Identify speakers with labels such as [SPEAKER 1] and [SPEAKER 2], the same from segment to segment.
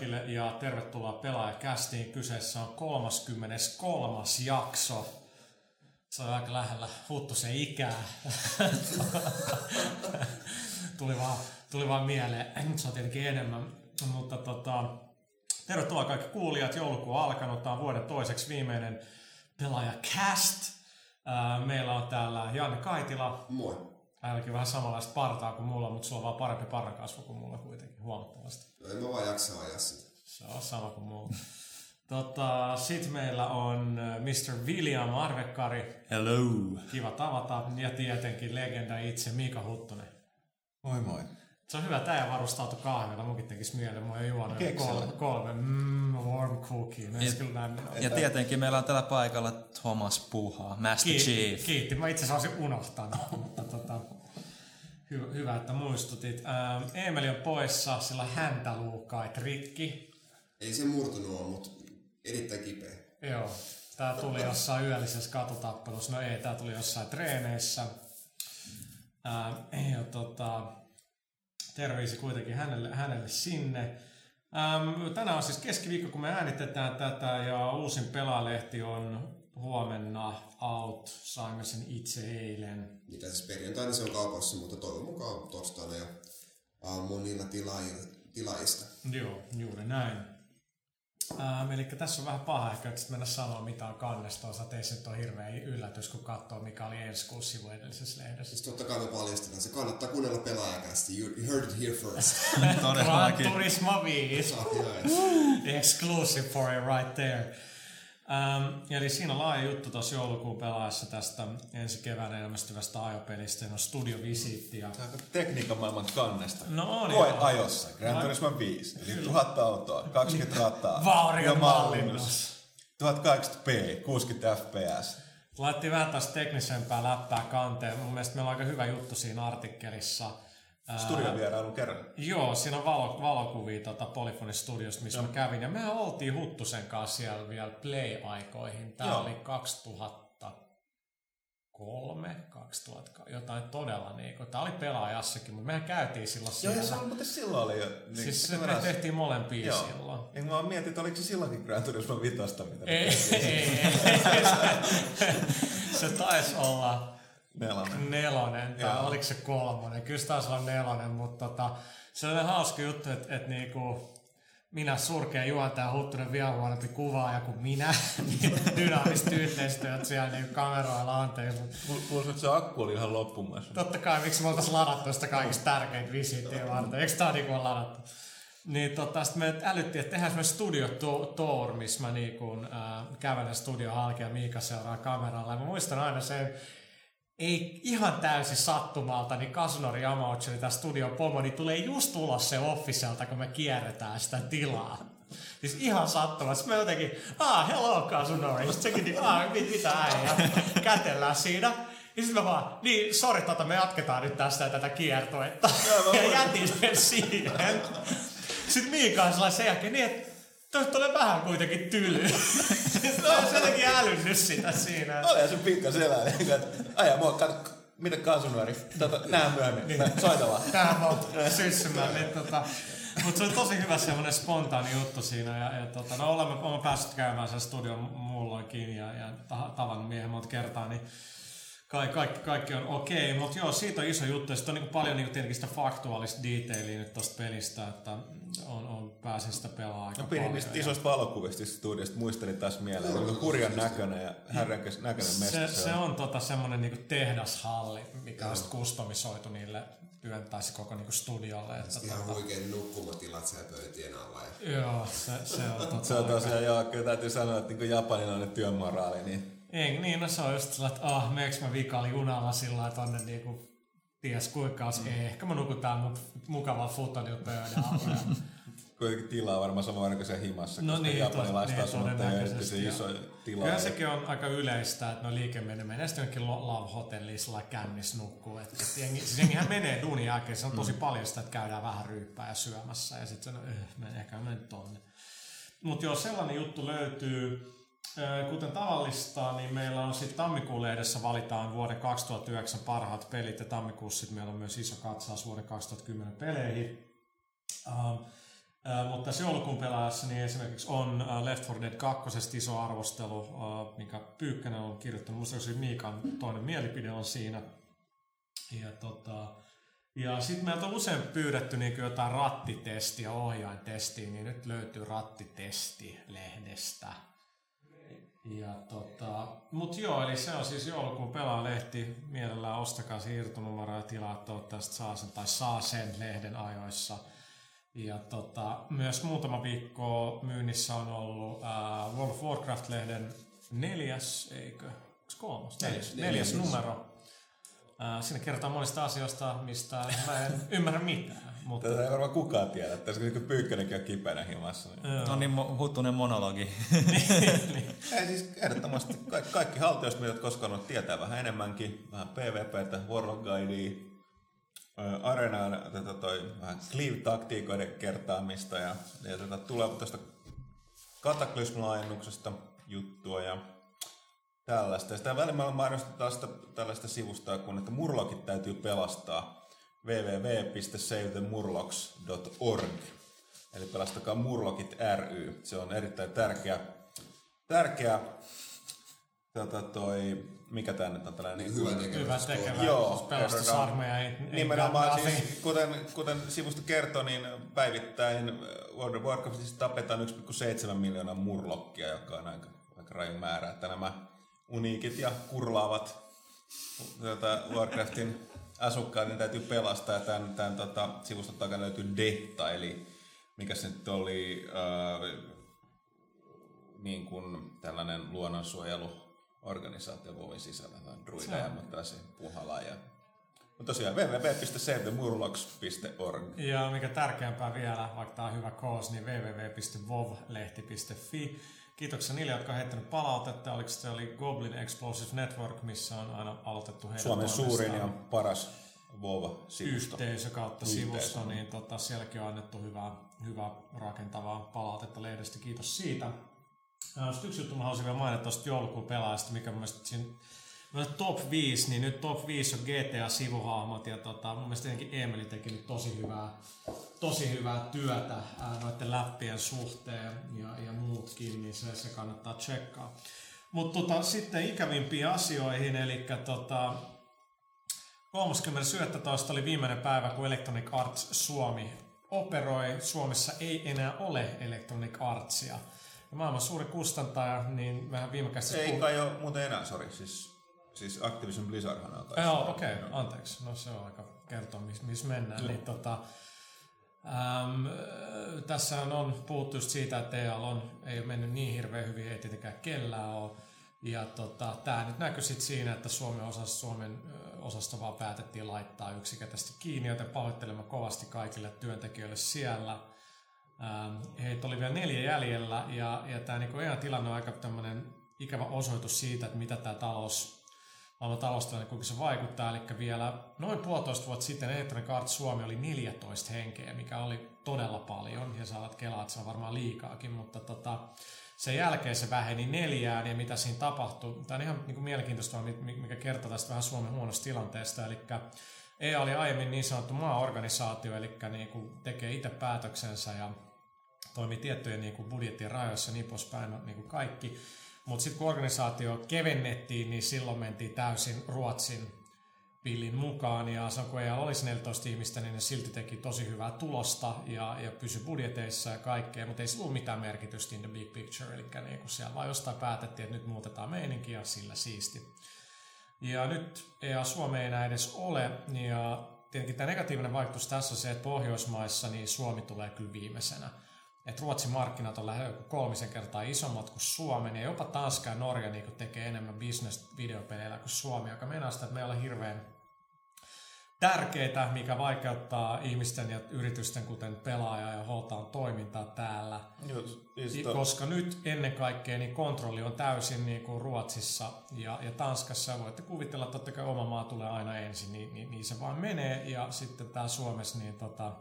[SPEAKER 1] kaikille ja tervetuloa Pelaajakästiin. Kyseessä on 33. jakso. Se on aika lähellä Huttusen ikää. tuli, vaan, tuli vaan mieleen. Se on tietenkin enemmän. Mutta tota, tervetuloa kaikki kuulijat. Joulukuu on alkanut. Tämä on vuoden toiseksi viimeinen Pelaajakäst. Meillä on täällä Janne Kaitila.
[SPEAKER 2] Moi.
[SPEAKER 1] Ainakin vähän samanlaista partaa kuin mulla, mutta sulla on vaan parempi parrakasvu kuin mulla kuitenkin huomattavasti.
[SPEAKER 2] No en mä vaan jaksa ajaa sitä.
[SPEAKER 1] Se on sama kuin mulla. Tota, Sitten meillä on äh, Mr. William Arvekkari.
[SPEAKER 3] Hello.
[SPEAKER 1] Kiva tavata. Ja tietenkin legenda itse Mika Huttunen.
[SPEAKER 3] Moi moi.
[SPEAKER 1] Se on hyvä, että äijä varustautu kahvilla. Munkin tekisi mieleen. Mä oon juonut
[SPEAKER 3] Keksillä.
[SPEAKER 1] kolme, kolme mm, warm cookie.
[SPEAKER 3] Ja-
[SPEAKER 1] minä.
[SPEAKER 3] Ja tietenkin meillä on tällä paikalla Thomas Puha, Master
[SPEAKER 1] Kiitti,
[SPEAKER 3] Chief.
[SPEAKER 1] kiitti. Mä itse asiassa olisin unohtanut, mutta tota, hy, hyvä, että muistutit. Ähm, Eemeli on poissa, sillä häntä luukait rikki.
[SPEAKER 2] Ei se murtunut ole, mutta erittäin kipeä.
[SPEAKER 1] Joo, tää tuli jossain yöllisessä katutappelussa. No ei, tää tuli jossain treeneissä. Ähm, ja tota, terveisi kuitenkin hänelle, hänelle sinne. Ähm, tänään on siis keskiviikko, kun me äänitetään tätä ja uusin pelaalehti on huomenna out. Saimme sen itse eilen.
[SPEAKER 2] Mitä siis perjantaina se on kaupassa, mutta toivon mukaan torstaina ja monilla tilaajilla, tilaajista.
[SPEAKER 1] Joo, juuri näin. Ähm, eli tässä on vähän paha ehkä, että mennä sanoa mitä on kannesta. Osa teistä nyt on hirveä yllätys, kun katsoo mikä oli ensi kuun sivu edellisessä lehdessä.
[SPEAKER 2] Siis totta kai me paljastetaan, se kannattaa kuunnella pelaajakästi. You, you heard it here first.
[SPEAKER 1] Gran
[SPEAKER 3] Todellakin.
[SPEAKER 1] Turismo 5.
[SPEAKER 2] Ah, nice.
[SPEAKER 1] Exclusive for you right there. Um, eli siinä on laaja juttu tuossa joulukuun pelaajassa tästä ensi keväänä ilmestyvästä ajopelistä. On studiovisiitti ja
[SPEAKER 4] Tämä on tekniikan maailman kannesta.
[SPEAKER 1] No on
[SPEAKER 4] Koe
[SPEAKER 1] joo.
[SPEAKER 4] ajossa, Gran Turismo 5, eli 1000 autoa, 20 rataa.
[SPEAKER 1] Vaurion
[SPEAKER 4] ja
[SPEAKER 1] mallinnus.
[SPEAKER 4] 1080p, 60 fps.
[SPEAKER 1] Laitettiin vähän taas teknisempää läppää kanteen. Mun mielestä meillä on aika hyvä juttu siinä artikkelissa.
[SPEAKER 4] Studiovierailun kerran.
[SPEAKER 1] Joo, siinä on valo, valokuvia tota Polyphony Studiosta, missä mä kävin. Ja mehän oltiin Huttusen kanssa siellä vielä Play-aikoihin.
[SPEAKER 4] Joo.
[SPEAKER 1] oli 2003, 2000, jotain todella niinku. Tää oli pelaajassakin, mutta mehän käytiin silloin
[SPEAKER 4] Joo,
[SPEAKER 1] siellä.
[SPEAKER 4] on, mutta silloin oli jo... Niin,
[SPEAKER 1] siis
[SPEAKER 4] se
[SPEAKER 1] me tehtiin molempia
[SPEAKER 4] Joo.
[SPEAKER 1] silloin.
[SPEAKER 4] Ja mä mietin, että oliko se silloinkin Gran Turismo 5, mitä me
[SPEAKER 1] Ei, ei, ei. se taisi olla
[SPEAKER 4] Nelonen.
[SPEAKER 1] nelonen, tai
[SPEAKER 4] Joo.
[SPEAKER 1] oliko se kolmonen, kyllä taisi olla nelonen, mutta tota, se oli hauska juttu, että, että niinku, minä surkea juontaja Huttunen vielä huonompi kuvaaja kuin minä, niin dynaamista yhteistyötä siellä niin kameroilla teillä.
[SPEAKER 4] Kuulostaa, että se akku oli ihan loppumassa.
[SPEAKER 1] Totta kai, miksi me oltaisiin ladattu sitä kaikista tärkeintä visiittiä varten, eikö tää niinku ladattu? Niin tota, sit me älyttiin, että tehdään semmoinen studio to- tour, missä mä niinku, äh, kävelen studio halki ja Miika seuraa kameralla. Ja mä muistan aina sen, ei ihan täysin sattumalta, niin Kasunori Yamauchi, eli tämä studion pomo, niin tulee just ulos se officelta, kun me kierretään sitä tilaa. Siis ihan sattumalta. Sitten me jotenkin, ah, hello Kasunori. Sitten sekin, niin, ah, mit, mitä äijä. Kätellään siinä. Ja sitten mä vaan, niin, sori, tota, me jatketaan nyt tästä tätä kiertoetta. Ja jätin sen siihen. Sitten Miika on sellainen sen jälkeen, niin, että Tuosta tulee vähän kuitenkin tyly. Sitten mä oon jotenkin älynnyt sitä siinä.
[SPEAKER 4] Oli se pitkä selä, niin että aja mua, katso, mitä kasunuori, tota, nähdään myöhemmin, niin. soita vaan.
[SPEAKER 1] Tää on syssymään. Niin, tota, mutta se oli tosi hyvä semmoinen spontaani juttu siinä. Ja, ja tota, no olemme, olemme päässyt käymään sen studion muulloinkin ja, ja ta, tavannut miehen monta kertaa, niin kaikki, kaikki, kaikki on okei. Mutta joo, siitä on iso juttu. Sitten on niin paljon niin tietenkin sitä faktuaalista detailia nyt tosta pelistä, että on, on pääsin sitä pelaamaan aika
[SPEAKER 4] No
[SPEAKER 1] paljon.
[SPEAKER 4] niistä
[SPEAKER 1] ja-
[SPEAKER 4] isoista valokuvista studiosta, muistelin taas mieleen. Oli hurjan näköinen ja härränkäs näköinen mesta.
[SPEAKER 1] Se, se on tota semmoinen niinku tehdashalli, mikä on sitten kustomisoitu niille työntäisi koko niinku studiolle. Että,
[SPEAKER 2] Ihan
[SPEAKER 1] tota,
[SPEAKER 2] huikeat nukkumatilat siellä pöytien alla. Ja...
[SPEAKER 1] joo, se, se on tota,
[SPEAKER 4] Se on tosiaan, joo, kyllä täytyy sanoa, että niin japanilainen työmoraali, niin
[SPEAKER 1] Ei, niin, no se on just sellainen, että ah, meeks mä vikaali junalla sillä lailla tonne niinku, ties kuinka mm. ei, ehkä mä nukun tää mun mukavan futonilla pöydän alla.
[SPEAKER 4] Kuitenkin tilaa varmaan samoin kuin se himassa,
[SPEAKER 1] No
[SPEAKER 4] koska
[SPEAKER 1] niin,
[SPEAKER 4] japanilaiset
[SPEAKER 1] niin, todennäköisesti,
[SPEAKER 4] se iso tila.
[SPEAKER 1] Kyllä sekin on aika yleistä, että no liikeminen menee sitten jonkin lo- love-hotelliin sillä kännissä nukkuu. Et, et jengi, siis jengihän menee duunin jälkeen, se on tosi paljon sitä, että käydään vähän ryyppää ja syömässä ja sitten se on, men- ehkä mä nyt tonne. Mutta joo, sellainen juttu löytyy. Kuten tavallista, niin meillä on sitten tammikuun lehdessä valitaan vuoden 2009 parhaat pelit ja tammikuussa sit meillä on myös iso katsaus vuoden 2010 peleihin. Ähm, Ää, mutta tässä joulukuun pelaajassa niin esimerkiksi on Left 4 Dead 2 iso arvostelu, ää, mikä Pyykkönen on kirjoittanut. Musta se Miikan toinen mielipide on siinä. Ja, tota, ja sitten meiltä on usein pyydetty niin jotain rattitestiä, ohjaintestiä, niin nyt löytyy rattitesti lehdestä. Ja tota, mut joo, eli se on siis joulukuun pelaalehti. Mielellään ostakaa siirtonumero ja tilaa, toivottavasti saa sen, tai saa sen lehden ajoissa. Ja tota, myös muutama viikko myynnissä on ollut äh, World of Warcraft-lehden neljäs, eikö? Kolmas? Neljäs, neljäs, neljäs numero. Äh, siinä kerrotaan monista asioista, mistä mä en ymmärrä mitään. Mutta...
[SPEAKER 4] Tätä ei varmaan kukaan tiedä. Tässä kun Pyykkönenkin on kipeänä himassa. Niin...
[SPEAKER 3] No niin, mo- huttunen monologi.
[SPEAKER 4] ei siis ehdottomasti kaikki, kaikki haltijoista, mitä koskaan on tietää vähän enemmänkin. Vähän PvPtä, Warlock Guidea, Arenaan tätä toi vähän cleave-taktiikoiden kertaamista ja, ja tätä tulee tuosta Cataclysm-laajennuksesta juttua ja tällaista. Ja sitä välillä mainostetaan sitä, tällaista sivustoa, kun että murlokit täytyy pelastaa www.savethemurlocs.org Eli pelastakaa murlokit ry. Se on erittäin tärkeä, tärkeä tota toi, mikä tämä nyt on tällainen...
[SPEAKER 2] Niin, hyvä tekevä.
[SPEAKER 1] Hyvä tekevä.
[SPEAKER 4] Joo,
[SPEAKER 1] pelastusarmeija. Ei,
[SPEAKER 4] Nimenomaan siis, kuten, kuten sivusto kertoi, niin päivittäin World of Warcraftissa tapetaan 1,7 miljoonaa murlokkia, joka on aika, aika raju määrä. Että nämä uniikit ja kurlaavat tuota, Warcraftin asukkaat niin täytyy pelastaa. Ja tämän, tämän tota, sivuston takana löytyy Detta, eli mikä se nyt oli, äh, niin kuin tällainen luonnonsuojelu organisaatio Vovin sisällä, tai druideja, mutta se puhala ja mutta tosiaan www.savethemurlocs.org.
[SPEAKER 1] Ja mikä tärkeämpää vielä, vaikka tämä on hyvä koos, niin www.vovlehti.fi. Kiitoksia niille, jotka ovat heittäneet palautetta. Oliko se oli Goblin Explosive Network, missä on aina aloitettu heidän
[SPEAKER 4] Suomen suurin ja paras VOV-sivusto.
[SPEAKER 1] Yhteisö kautta sivusto, niin tota, sielläkin on annettu hyvää, hyvää rakentavaa palautetta lehdestä. Kiitos siitä. Sitten yksi juttu mä haluaisin vielä mainita tuosta joulukuun pelaajasta, mikä mun mielestä siinä top 5, niin nyt top 5 on GTA-sivuhahmot ja tota, mun mielestä tietenkin Emeli teki nyt tosi hyvää, tosi hyvää työtä ää, noiden läppien suhteen ja, ja muutkin, niin se, se kannattaa tsekkaa. Mutta tota, sitten ikävimpiin asioihin, eli tota, 30.11. oli viimeinen päivä, kun Electronic Arts Suomi operoi. Suomessa ei enää ole Electronic Artsia maailman suuri kustantaja, niin vähän viime käsissä...
[SPEAKER 4] Ei kai ole muuten enää, sori, siis, siis Activision Blizzardhan on.
[SPEAKER 1] Joo, okei, okay, anteeksi. No se on aika kertoa, missä mis mennään. Niin, tota, äm, tässä on puhuttu just siitä, että EAL on, ei ole mennyt niin hirveän hyvin, ei tietenkään kellään ole. Ja tota, tämä nyt näkyy sitten siinä, että Suomen osasta, Suomen osasta vaan päätettiin laittaa yksikäisesti kiinni, joten pahoittelemme kovasti kaikille työntekijöille siellä – Ähm, heitä oli vielä neljä jäljellä ja, ja tämä niin tilanne on aika tämmöinen ikävä osoitus siitä, että mitä tämä talous, maailman taloustilanne, kuinka se vaikuttaa. Eli vielä noin puolitoista vuotta sitten Electronic Arts Suomi oli 14 henkeä, mikä oli todella paljon. Ja saavat kelaa, että se on varmaan liikaakin, mutta tota, sen jälkeen se väheni neljään ja mitä siinä tapahtui. Tämä on ihan niin kuin mielenkiintoista, mikä kertoo tästä vähän Suomen huonosta tilanteesta. Eli EA oli aiemmin niin sanottu maaorganisaatio, eli niin kuin tekee itse päätöksensä ja toimii tiettyjen niin kuin budjettien rajoissa ja niin poispäin, niin kuin kaikki. Mutta sitten kun organisaatio kevennettiin, niin silloin mentiin täysin Ruotsin pillin mukaan. Ja se kun ei olisi 14 ihmistä, niin ne silti teki tosi hyvää tulosta ja, ja pysyi budjeteissa ja kaikkea, mutta ei sillä ollut mitään merkitystä in the big picture. Eli niin kun siellä vaan jostain päätettiin, että nyt muutetaan meininki ja sillä siisti. Ja nyt EA Suomi ei enää edes ole. Ja tietenkin tämä negatiivinen vaikutus tässä on se, että Pohjoismaissa niin Suomi tulee kyllä viimeisenä että Ruotsin markkinat on lähes kolmisen kertaa isommat kuin Suomen, ja jopa Tanska ja Norja niin tekee enemmän business-videopeleillä kuin Suomi, joka meinaa sitä, että me ollaan hirveän tärkeitä, mikä vaikeuttaa ihmisten ja yritysten, kuten pelaaja ja holtaan toimintaa täällä. Just, Koska nyt ennen kaikkea niin kontrolli on täysin niin kuin Ruotsissa ja, ja Tanskassa. Voitte kuvitella, että totta kai oma maa tulee aina ensin, niin, niin, niin se vaan menee. Ja sitten tämä Suomessa, niin tota,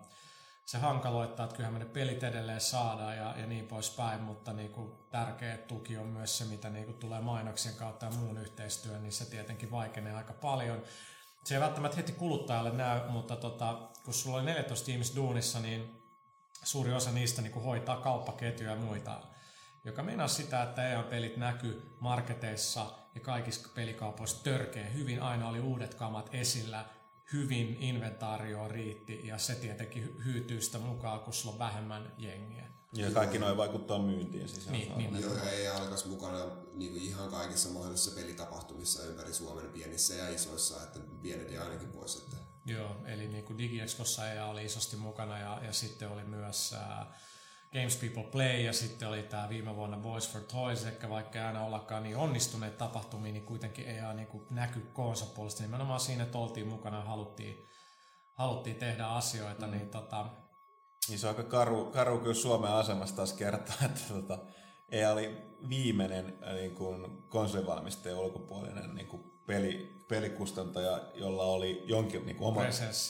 [SPEAKER 1] se hankaloittaa, että kyllähän me ne pelit edelleen saadaan ja, ja niin poispäin, mutta niin kuin tärkeä tuki on myös se, mitä niin kuin tulee mainoksien kautta ja muun yhteistyön, niin se tietenkin vaikenee aika paljon. Se ei välttämättä heti kuluttajalle näy, mutta tota, kun sulla oli 14 ihmistä duunissa, niin suuri osa niistä niin kuin hoitaa kauppaketjuja ja muita, joka meinaa sitä, että EA-pelit näkyy marketeissa ja kaikissa pelikaupoissa törkeä hyvin. Aina oli uudet kamat esillä, hyvin inventaarioa riitti ja se tietenkin hy- hyytyy sitä mukaan, kun sulla on vähemmän jengiä.
[SPEAKER 4] Ja kaikki noin vaikuttaa myyntiin. Siis ihan
[SPEAKER 1] Niin, niin.
[SPEAKER 2] Joo, ja EA alkaisi mukana niin kuin ihan kaikissa mahdollisissa pelitapahtumissa ympäri Suomen, pienissä ja isoissa, että pienet ja ainakin pois. Että
[SPEAKER 1] Joo, eli niin kuin DigiExpossa EA oli isosti mukana ja, ja sitten oli myös äh, Games People Play ja sitten oli tämä viime vuonna Boys for Toys, ehkä vaikka ei aina ollakaan niin onnistuneet tapahtumia, niin kuitenkin EA niin kuin näkyy koonsa puolesta. Nimenomaan siinä, että oltiin mukana ja haluttiin, haluttiin tehdä asioita, mm. niin tota,
[SPEAKER 4] Niin se on aika karu, karu kyllä Suomen asemasta taas kertoa, että tota, EA oli viimeinen äh, niin kuin konsolivalmistajan ulkopuolinen niin kuin peli, pelikustantaja, jolla oli jonkin niin kuin oma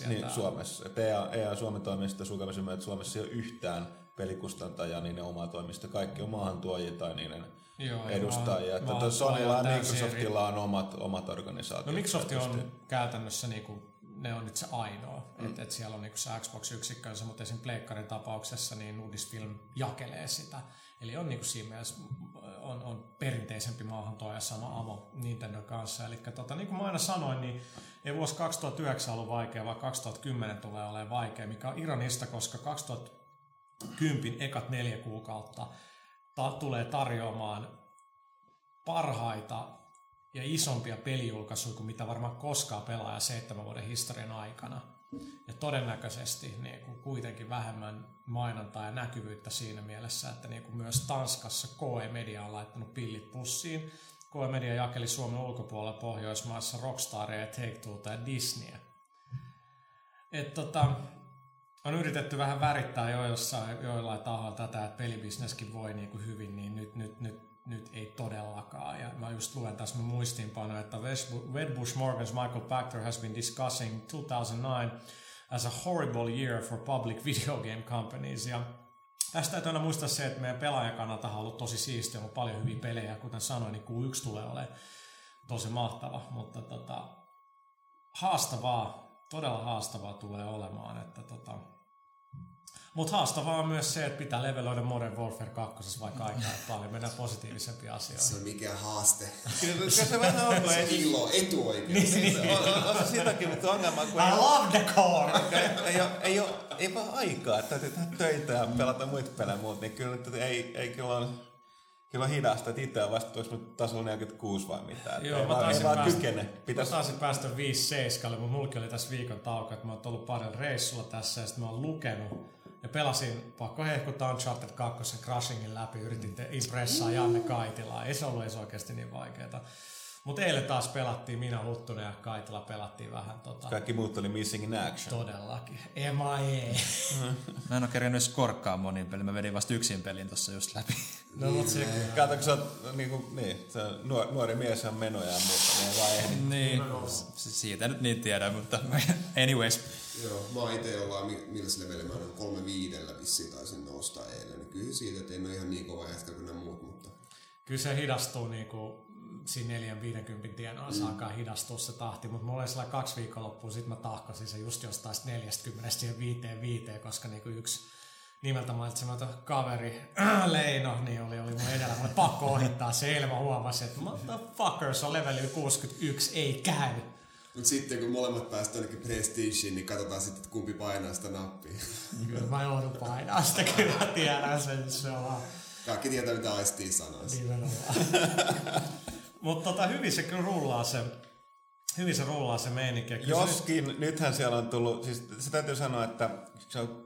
[SPEAKER 4] niin. Suomessa. EA, EA Suomen toimista myötä Suomessa ei ole yhtään pelikustantajaa, niiden omaa toimista. Kaikki on maahantuojia tai niiden
[SPEAKER 1] Joo,
[SPEAKER 4] edustajia. Että
[SPEAKER 1] maa-
[SPEAKER 4] tuossa Sonylla ja Microsoftilla on omat, omat organisaatiot.
[SPEAKER 1] No Microsoft on käytännössä niinku, ne on nyt se ainoa, mm. että et siellä on niinku se Xbox-yksikkönsä, mutta esim. Pleikkarin tapauksessa niin Nudisfilm jakelee sitä. Eli on niinku siinä mielessä on, on perinteisempi maahantuoja sama amo Nintendo kanssa. Eli tota, niin kuin mä aina sanoin, niin ei vuosi 2009 ollut vaikea, vaan 2010 tulee olemaan vaikea, mikä on ironista, koska 2010 ekat neljä kuukautta ta- tulee tarjoamaan parhaita ja isompia pelijulkaisuja kuin mitä varmaan koskaan pelaaja seitsemän vuoden historian aikana. Ja todennäköisesti niin kuin kuitenkin vähemmän mainontaa ja näkyvyyttä siinä mielessä, että niin kuin myös Tanskassa KE Media on laittanut pillit pussiin. KE Media jakeli Suomen ulkopuolella Pohjoismaissa Rockstaria ja Take-Twoa ja Disneyä. Et tota, on yritetty vähän värittää jo jossain, joillain tahoilla tätä, että pelibisneskin voi niin kuin hyvin, niin nyt, nyt, nyt, nyt ei todellakaan. Ja mä just luen tässä mun muistiinpano, että Wedbush Morgan's Michael Pachter has been discussing 2009 as a horrible year for public video game companies. Ja tästä täytyy aina muistaa se, että meidän pelaajan kannalta on ollut tosi siistiä, on paljon hyviä pelejä. Kuten sanoin, niin Q1 tulee olemaan tosi mahtava, mutta tota, haastavaa, todella haastavaa tulee olemaan. Että tota, mutta haastavaa on myös se, että pitää leveloida Modern Warfare 2, vaikka aika ei paljon mennään positiivisempia asioita.
[SPEAKER 2] se on mikään haaste.
[SPEAKER 4] Kyllä, se vähän on,
[SPEAKER 2] Se on
[SPEAKER 4] ei,
[SPEAKER 2] ilo, etuoikeus.
[SPEAKER 1] Niin.
[SPEAKER 4] on, on, on se sitäkin, mutta ongelma, kun
[SPEAKER 1] I
[SPEAKER 4] ei,
[SPEAKER 1] love the core!
[SPEAKER 4] ei, ei, ole, ei, ole, ei vaan aikaa, että täytyy tehdä töitä ja pelata muita pelejä ja muut, niin kyllä että ei, ei kyllä on, kyllä on hidasta, että itse on vasta tuossa nyt tasolla 46 vai mitä.
[SPEAKER 1] Joo,
[SPEAKER 4] ei,
[SPEAKER 1] mä taisin
[SPEAKER 4] vaan
[SPEAKER 1] päästä-
[SPEAKER 4] kykene.
[SPEAKER 1] Mä taisin päästä 5-7, mutta mullakin oli tässä viikon tauko, että mä oon ollut paljon reissulla tässä ja sitten mä oon lukenut ja pelasin, pakko hehkuttaa Uncharted 2 Crushingin läpi, yritin te impressaa Janne Kaitilaa. Ei se ollut edes oikeasti niin vaikeeta. Mutta eilen taas pelattiin, minä Huttunen ja Kaitila pelattiin vähän tota,
[SPEAKER 4] kaikki muut oli missing in action.
[SPEAKER 1] todellakin. MIA.
[SPEAKER 3] Mä en oo kerännyt edes korkkaa monin pelin, mä vedin vasta yksin pelin tossa just läpi.
[SPEAKER 1] No mut se,
[SPEAKER 4] Kato, kun sä oot niin, kuin, niin se on nuori, nuori mies on menoja ja muuta, niin ei vaan ehdi.
[SPEAKER 3] Niin, siitä nyt niin tiedän, mutta anyways.
[SPEAKER 2] Joo, mä oon ite ollaan, mi- millä se leveli mä olen kolme viidellä vissiin taisin nousta eilen. Niin kyllä siitä, että en ole ihan niin kova jätkä kuin nämä muut, mutta
[SPEAKER 1] kyllä se hidastuu niinku siinä 4-50 tienoilla mm. alkaa hidastua se tahti, mutta mulla oli sellainen kaksi viikonloppua, sit mä tahkosin se just jostain 40 siihen 5 viiteen, koska niinku yksi nimeltä mainitsematon kaveri Leino, niin oli, oli mun edellä. Oli pakko ohittaa se eilen mä huomasin, että motherfucker, se on leveli 61, ei käy.
[SPEAKER 2] Mut sitten kun molemmat päästään ainakin prestigeen, niin katsotaan sitten, että kumpi painaa sitä nappia.
[SPEAKER 1] Kyllä mä joudun painaa sitä, kyllä mä tiedän sen, se on vaan
[SPEAKER 2] Kaikki tietää, mitä aistii sanoisi.
[SPEAKER 1] nimenomaan. Mutta tota, hyvin se kyllä rullaa se, hyvin se rullaa se meininki. Kyllä se nyt-
[SPEAKER 4] Joskin nythän siellä on tullut, siis se täytyy sanoa, että se on,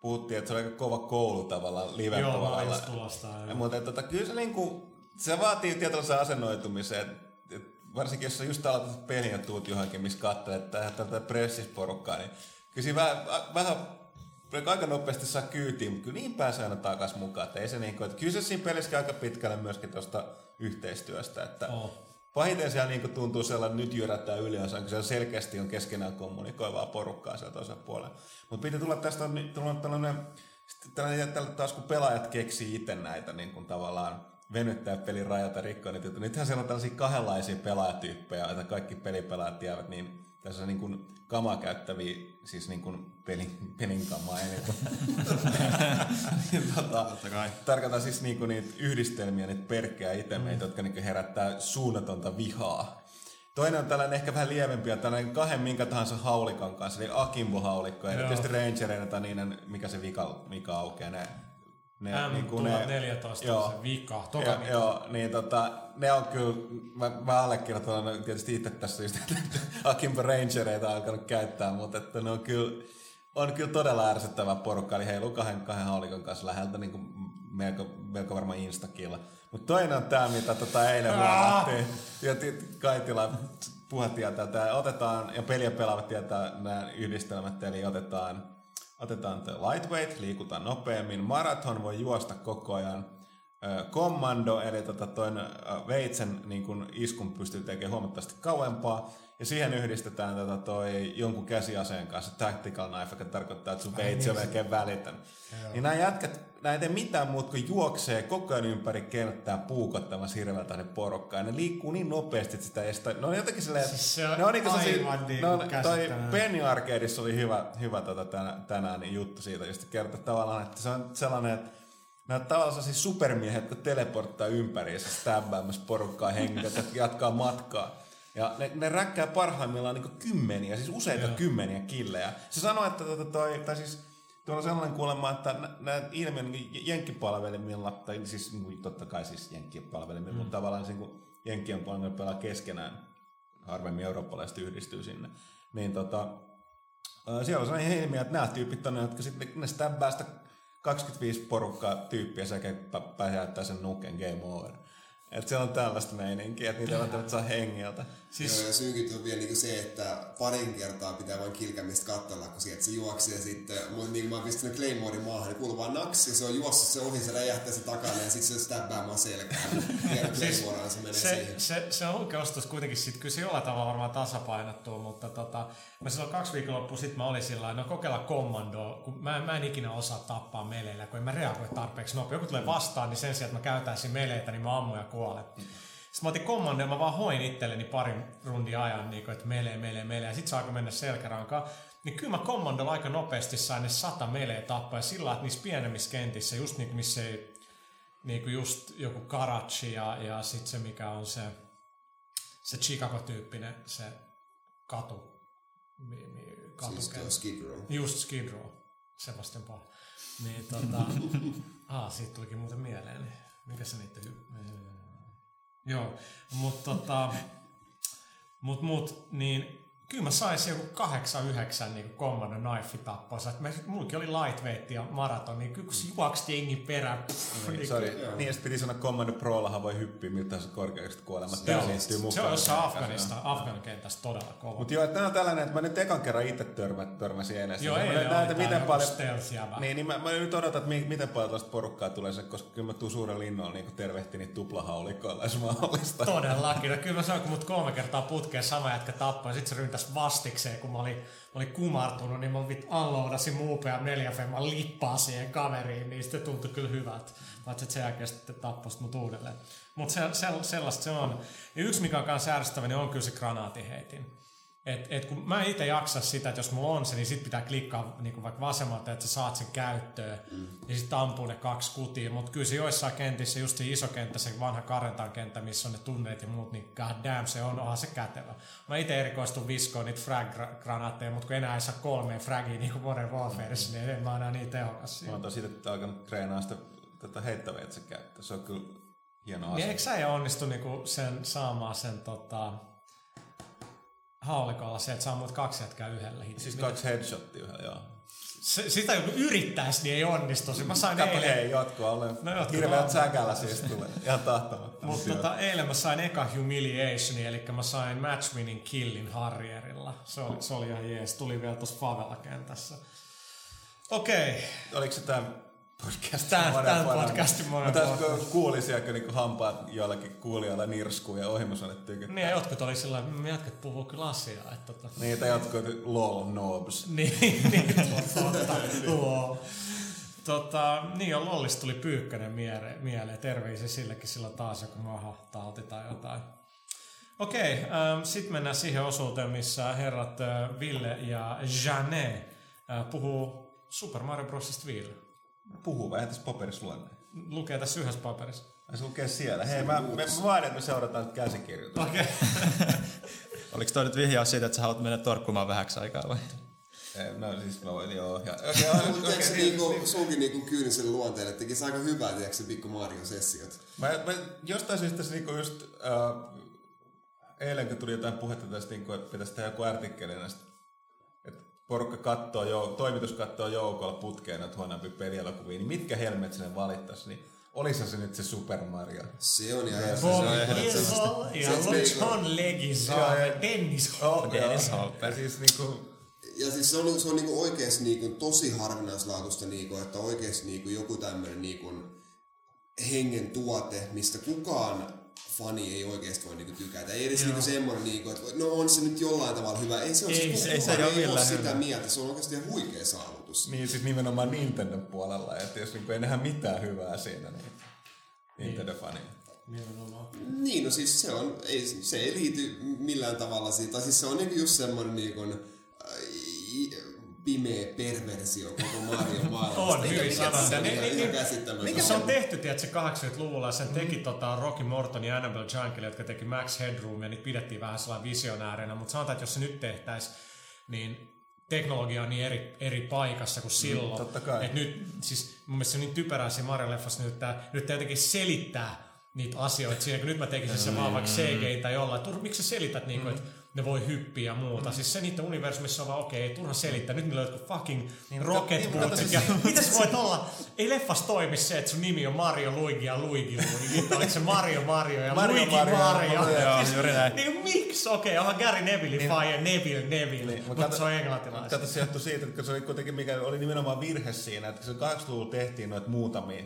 [SPEAKER 4] puhuttiin, että se on aika kova koulu tavallaan live
[SPEAKER 1] Joo, just tulosta.
[SPEAKER 4] Ja, mutta tota, kyllä se, niinku, se vaatii tietynlaisen asennoitumisen. Et, et, varsinkin jos sä just aloitat pelin ja tuut johonkin, missä katselet että tätä pressisporukkaa, niin kyllä siinä vähän, a- vähän aika nopeasti saa kyytiin, mutta kyllä niin pääsee aina takaisin mukaan. Että ei se niinku, että kyllä se siinä pelissä aika pitkälle myöskin tuosta yhteistyöstä. Että
[SPEAKER 1] Oh.
[SPEAKER 4] Pahiten siellä niinku tuntuu sellainen, että nyt jyrätään yleensä, kun siellä selkeästi on keskenään kommunikoivaa porukkaa sieltä toisella puolella. Mutta piti tulla tästä on, tulla tällainen, sitten tällainen, tällä taas kun pelaajat keksii itse näitä niin kuin tavallaan venyttää pelin rajata rikkoa, niin nythän siellä on tällaisia kahdenlaisia pelaajatyyppejä, joita kaikki pelipelaajat tiedät, niin tässä niin kuin kamaa käyttäviä, siis niin kuin pelin, pelin kamaa, ei niin niin, tota, tarkoitan siis niin kuin niitä yhdistelmiä, niitä perkkejä itemeitä, mm. jotka niin herättää suunnatonta vihaa. Toinen on tällainen ehkä vähän lievempi, ja tällainen kahden minkä tahansa haulikon kanssa, eli Akimbo-haulikko, ja tietysti Rangereina tai niiden, mikä se vika, mikä aukeaa, ne
[SPEAKER 1] ne, M14 niin ne, se vika, toka
[SPEAKER 4] jo, Joo, niin tota, ne on kyllä, mä, mä allekirjoitan tietysti itse tässä just, että Akimbo Rangereita on alkanut käyttää, mutta että ne on kyllä, on kyllä todella ärsyttävä porukka, eli heiluu kahden, kahden haulikon kanssa läheltä niin kuin melko, melko varmaan instakilla. Mutta toinen on tämä, mitä tota eilen huomattiin. Ja Kaitila puhuttiin tätä. Otetaan, ja peliä pelaavat tietää nämä yhdistelmät, eli otetaan otetaan lightweight, liikutaan nopeammin. Marathon voi juosta koko ajan. Kommando, eli tota toinen veitsen niin kun iskun pystyy tekemään huomattavasti kauempaa. Ja siihen yhdistetään tätä toi jonkun käsiaseen kanssa tactical knife, joka tarkoittaa, että sun veitsi on niin melkein välitön. Niin nämä jätkät, nämä ei tee mitään muuta kuin juoksee koko ajan ympäri kenttää puukottamassa hirveältä ne porukkaa. Ne liikkuu niin nopeasti, että sitä ei sitä... Ne on jotenkin silleen...
[SPEAKER 1] Siis se on ne on niin aivan niin
[SPEAKER 4] on, toi Penny Arcadeissa oli hyvä, hyvä tota tänään, tänään niin juttu siitä, just kertoo tavallaan, että se on sellainen, että Nämä tavallaan siis supermiehet, jotka teleporttaa ympäri ja stäbbäämässä porukkaa hengitä, jatkaa matkaa. Ja ne, ne räkkää parhaimmillaan niin kymmeniä, siis useita Joo. kymmeniä killejä. Se sanoi, että tota toi, tai siis tuolla on sellainen kuulemma, että nämä ilmiön niin jenkkipalvelimilla, tai siis niin kuin, totta kai siis jenkkipalvelimilla, mm. mutta tavallaan niin kuin jenkkien palvelimilla pelaa keskenään, harvemmin eurooppalaiset yhdistyy sinne, niin tota, siellä on sellainen ilmiö, että nämä tyypit on ne, jotka sitten ne stäbbää sitä 25 porukkaa tyyppiä sekä pääsee sen nuken game over. Että se on tällaista meininkiä, että niitä välttämättä saa hengiltä.
[SPEAKER 2] Siis... Joo, ja synkit on vielä niinku se, että parin kertaa pitää vain kilkämistä katsella, kun sieltä se juoksi ja sitten, mun, niin mä oon pistänyt Claymorein maahan, niin kuuluu vaan naksi, se on juossut se ohi, se räjähtää se takana ja sitten se stäbbää mua selkään. siis, se menee
[SPEAKER 1] se, siihen. Se, se on ostos kuitenkin sit, kyllä se jollain tavalla varmaan tasapainottuu, mutta tota, mä silloin kaksi viikonloppua sitten mä olin sillä no kokeilla kommandoa, kun mä, mä en ikinä osaa tappaa meleillä, kun en mä reagoi tarpeeksi nopeasti. Joku tulee vastaan, niin sen sijaan, että mä käytäisin meleitä, niin mä ammun ja kuolen. Mm. Sitten mä otin kommandon, mä vaan hoin itselleni parin rundin ajan, niin kuin, että melee, melee, melee, ja sit saako mennä selkärankaan. Niin kyllä mä kommandolla aika nopeasti sain ne sata melee tappaa, ja sillä että niissä pienemmissä kentissä, just niin kuin missä ei, niin kuin just joku Karachi ja, ja sitten se mikä on se, se Chicago-tyyppinen se katu. Mi, mi,
[SPEAKER 2] katu siis Skid Row.
[SPEAKER 1] Just Skid Row. Sebastian Paul. Niin tota, ah, siitä tulikin muuten mieleen. Mikä se niiden hy- Joo, mutta tota, mut, mut, niin kyllä mä saisin joku 8-9 niin Command Knife tappoissa. Mä, mullakin oli lightweight ja maraton, niin kyllä kun juoksi jengi perään. Pff,
[SPEAKER 4] niin, niin, sorry. niin, ja piti sanoa Command Prollahan voi hyppiä miltä se korkeaksi kuolema.
[SPEAKER 1] Se, on, se on jossain Afganista, Afgan kentässä todella kova.
[SPEAKER 4] Mutta joo, tämä on tällainen, että mä nyt ekan kerran itse törmä, törmäsin eilen.
[SPEAKER 1] Joo, ei oli
[SPEAKER 4] näitä, miten paljon, niin, niin mä, mä, nyt odotan, että miten paljon tällaista porukkaa tulee se, koska kyllä mä tuun suuren linnoon niin tervehti niitä tuplahaulikoilla, jos mahdollista.
[SPEAKER 1] Todellakin. No, kyllä mä sanoin, kun mut kolme kertaa putkeen sama jätkä tappoi, ja sit se ryntäs vastikseen, kun mä olin, mä olin kumartunut, niin mä vit unloadasin muupea neljä femman lippaa siihen kaveriin, niin sitten tuntui kyllä hyvät. Paitsi että sen jälkeen sitten tapposit mut uudelleen. Mutta se, se, sellaista se on. Ja yksi mikä on myös niin on kyllä se granaatiheitin. Et, et kun mä itse jaksa sitä, että jos mulla on se, niin sit pitää klikkaa niin vaikka vasemmalta, että sä saat sen käyttöön. Mm. Ja sitten ampuu ne kaksi kutia. Mutta kyllä se joissain kentissä, just se iso kenttä, se vanha Karentan kenttä, missä on ne tunneet ja muut, niin god damn, se on, onhan se kätevä. Mä itse erikoistun viskoon niitä frag-granaatteja, mutta kun enää ei saa kolmeen fragia niin kuin Modern Warfareissa, niin en mä enää niin tehokas
[SPEAKER 4] siinä. Mä oon siitä alkanut treenaa sitä tätä heittäveitsen käyttöä. Se on kyllä hieno asia.
[SPEAKER 1] Niin eikö sä ei onnistu niinku sen, saamaan sen tota, haulikolla se, että saa muut kaksi jätkää yhdellä
[SPEAKER 4] hitillä. Siis kaksi headshottia yhdellä, joo.
[SPEAKER 1] Se, sitä kun yrittäisi, niin ei onnistu. Mä sain
[SPEAKER 4] Kato, eilen... hei, jotkut olen no, jotkut hirveät säkällä siis tulee. Ihan tahtamatta.
[SPEAKER 1] Mutta tota, eilen mä sain eka humiliation, eli mä sain match winning killin Harrierilla. Se oli, se oli ihan jees. Tuli vielä tuossa favela-kentässä. Okei. Okay.
[SPEAKER 4] Oliko se tämä podcastin
[SPEAKER 1] Tämän, tämän podcastin monen
[SPEAKER 4] Mutta tässä kuuli sieltä niin hampaat jollakin kuulijalla nirskuu ja ohimosonet tykyttää.
[SPEAKER 1] Niin ja jotkut oli sillä me jatkat puhuu kyllä asiaa. Että tota...
[SPEAKER 4] Niin, tai jotkut lol nobs.
[SPEAKER 1] niin, niin totta, lol. Tota, niin jo Lollista tuli Pyykkönen mieleen. Terveisiä sillekin silloin taas joku maha tauti tai jotain. Okei, ähm, sitten mennään siihen osuuteen, missä herrat äh, Ville ja Janet äh, puhuu Super Mario Brosista Ville.
[SPEAKER 4] Puhuu vai tässä paperissa luen?
[SPEAKER 1] Lukee tässä yhdessä paperissa.
[SPEAKER 4] Ai se lukee siellä. Hei, mä, me, mä vaadin, että me seurataan nyt käsikirjoitusta.
[SPEAKER 1] Okei.
[SPEAKER 3] Oliko toi nyt vihjaus siitä, että sä haluat mennä torkkumaan vähäksi aikaa vai?
[SPEAKER 4] Eh, No siis mä voin, joo. Ja, okay,
[SPEAKER 2] Mutta
[SPEAKER 4] okay,
[SPEAKER 2] tiedätkö se
[SPEAKER 4] okay,
[SPEAKER 2] niinku, sunkin niinku kyynisen luonteelle tekisi aika hyvää, tiedätkö se pikku Mario-sessiot.
[SPEAKER 4] Mä, mä jostain syystä tässä niinku just, äh, eilen kun tuli jotain puhetta tästä, niinku, että pitäisi tehdä joku artikkeli näistä, porukka kattoo, jo, toimitus kattoo joukolla putkeen näitä huonompia pelielokuvia, niin mitkä helmet sinne valittaisi, niin olisi se nyt se Super Mario?
[SPEAKER 2] Se on ihan ehdottomasti.
[SPEAKER 1] Ja
[SPEAKER 2] Se- se-
[SPEAKER 1] John Leguizamo
[SPEAKER 4] Joo, ja-
[SPEAKER 1] ja Dennis
[SPEAKER 4] Oh,
[SPEAKER 3] Dennis
[SPEAKER 4] joo.
[SPEAKER 3] Hopper.
[SPEAKER 4] Ja siis niinku,
[SPEAKER 2] Ja siis se on, se on niinku oikeesti niinku tosi harvinaislaatuista, niinku, että oikeesti niinku joku tämmöinen niinku hengen tuote, mistä kukaan fani ei oikeasti voi niinku tykätä. Ei edes niinku semmoinen, niinku, että no on se nyt jollain tavalla hyvä. Ei se ole,
[SPEAKER 1] Ei
[SPEAKER 2] siis
[SPEAKER 1] se-
[SPEAKER 3] ei se ole
[SPEAKER 2] ei ole sitä
[SPEAKER 3] hyvä.
[SPEAKER 2] mieltä. Se on oikeasti ihan huikea saavutus.
[SPEAKER 4] niin siis nimenomaan Nintendo puolella, että jos niinku ei nähdä mitään hyvää siinä, niin Nintendo-fani.
[SPEAKER 1] Nimenomaan.
[SPEAKER 2] Niin, no siis se, on, ei, se ei liity millään tavalla siitä. Tai siis se on niinku just semmoinen niinku, äh, pimeä perversio koko Mario maailmasta.
[SPEAKER 1] On, hyvin sanottu.
[SPEAKER 2] se on
[SPEAKER 1] Niin- niin- niin-. Mikä se on tehty, tiedätkö, 80-luvulla? Sen teki tota Rocky Morton ja Annabelle Jungle, jotka teki Max Headroom, ja niitä pidettiin vähän sellainen visionäärinä. Mutta sanotaan, että jos se nyt tehtäisiin, niin teknologia on niin eri, eri paikassa kuin silloin.
[SPEAKER 4] totta kai.
[SPEAKER 1] Et nyt, siis mun mielestä se on niin typerää siinä Mario-leffassa nyt, että nyt jotenkin selittää niitä asioita siinä, kun nyt mä tekisin se vaan vaikka CG tai jollain. Miksi sä selität, niin kuin, että ne voi hyppiä ja muuta. Siis se niiden universumissa on vaan okei, okay, turha selittää. Nyt niillä on jotkut fucking rocket
[SPEAKER 4] niin,
[SPEAKER 1] bootit.
[SPEAKER 4] siis-
[SPEAKER 1] Ja sä voit olla, ei leffas toimi se, että sun nimi on Mario Luigi ja Luigi Luigi. Oliko se Mario Mario ja
[SPEAKER 4] Mario,
[SPEAKER 1] Luigi
[SPEAKER 4] Mario,
[SPEAKER 1] Mario.
[SPEAKER 4] Mario,
[SPEAKER 3] joo, juuri näin.
[SPEAKER 1] Niin miksi? Okei, okay, onhan Gary Neville niin. ja Neville Neville,
[SPEAKER 4] Niin,
[SPEAKER 1] mutta
[SPEAKER 4] kato-
[SPEAKER 1] se on englantilaista.
[SPEAKER 4] Kato, se johtui siitä, että se oli kuitenkin, mikä oli nimenomaan virhe siinä, että se 80-luvulla tehtiin noita muutamia,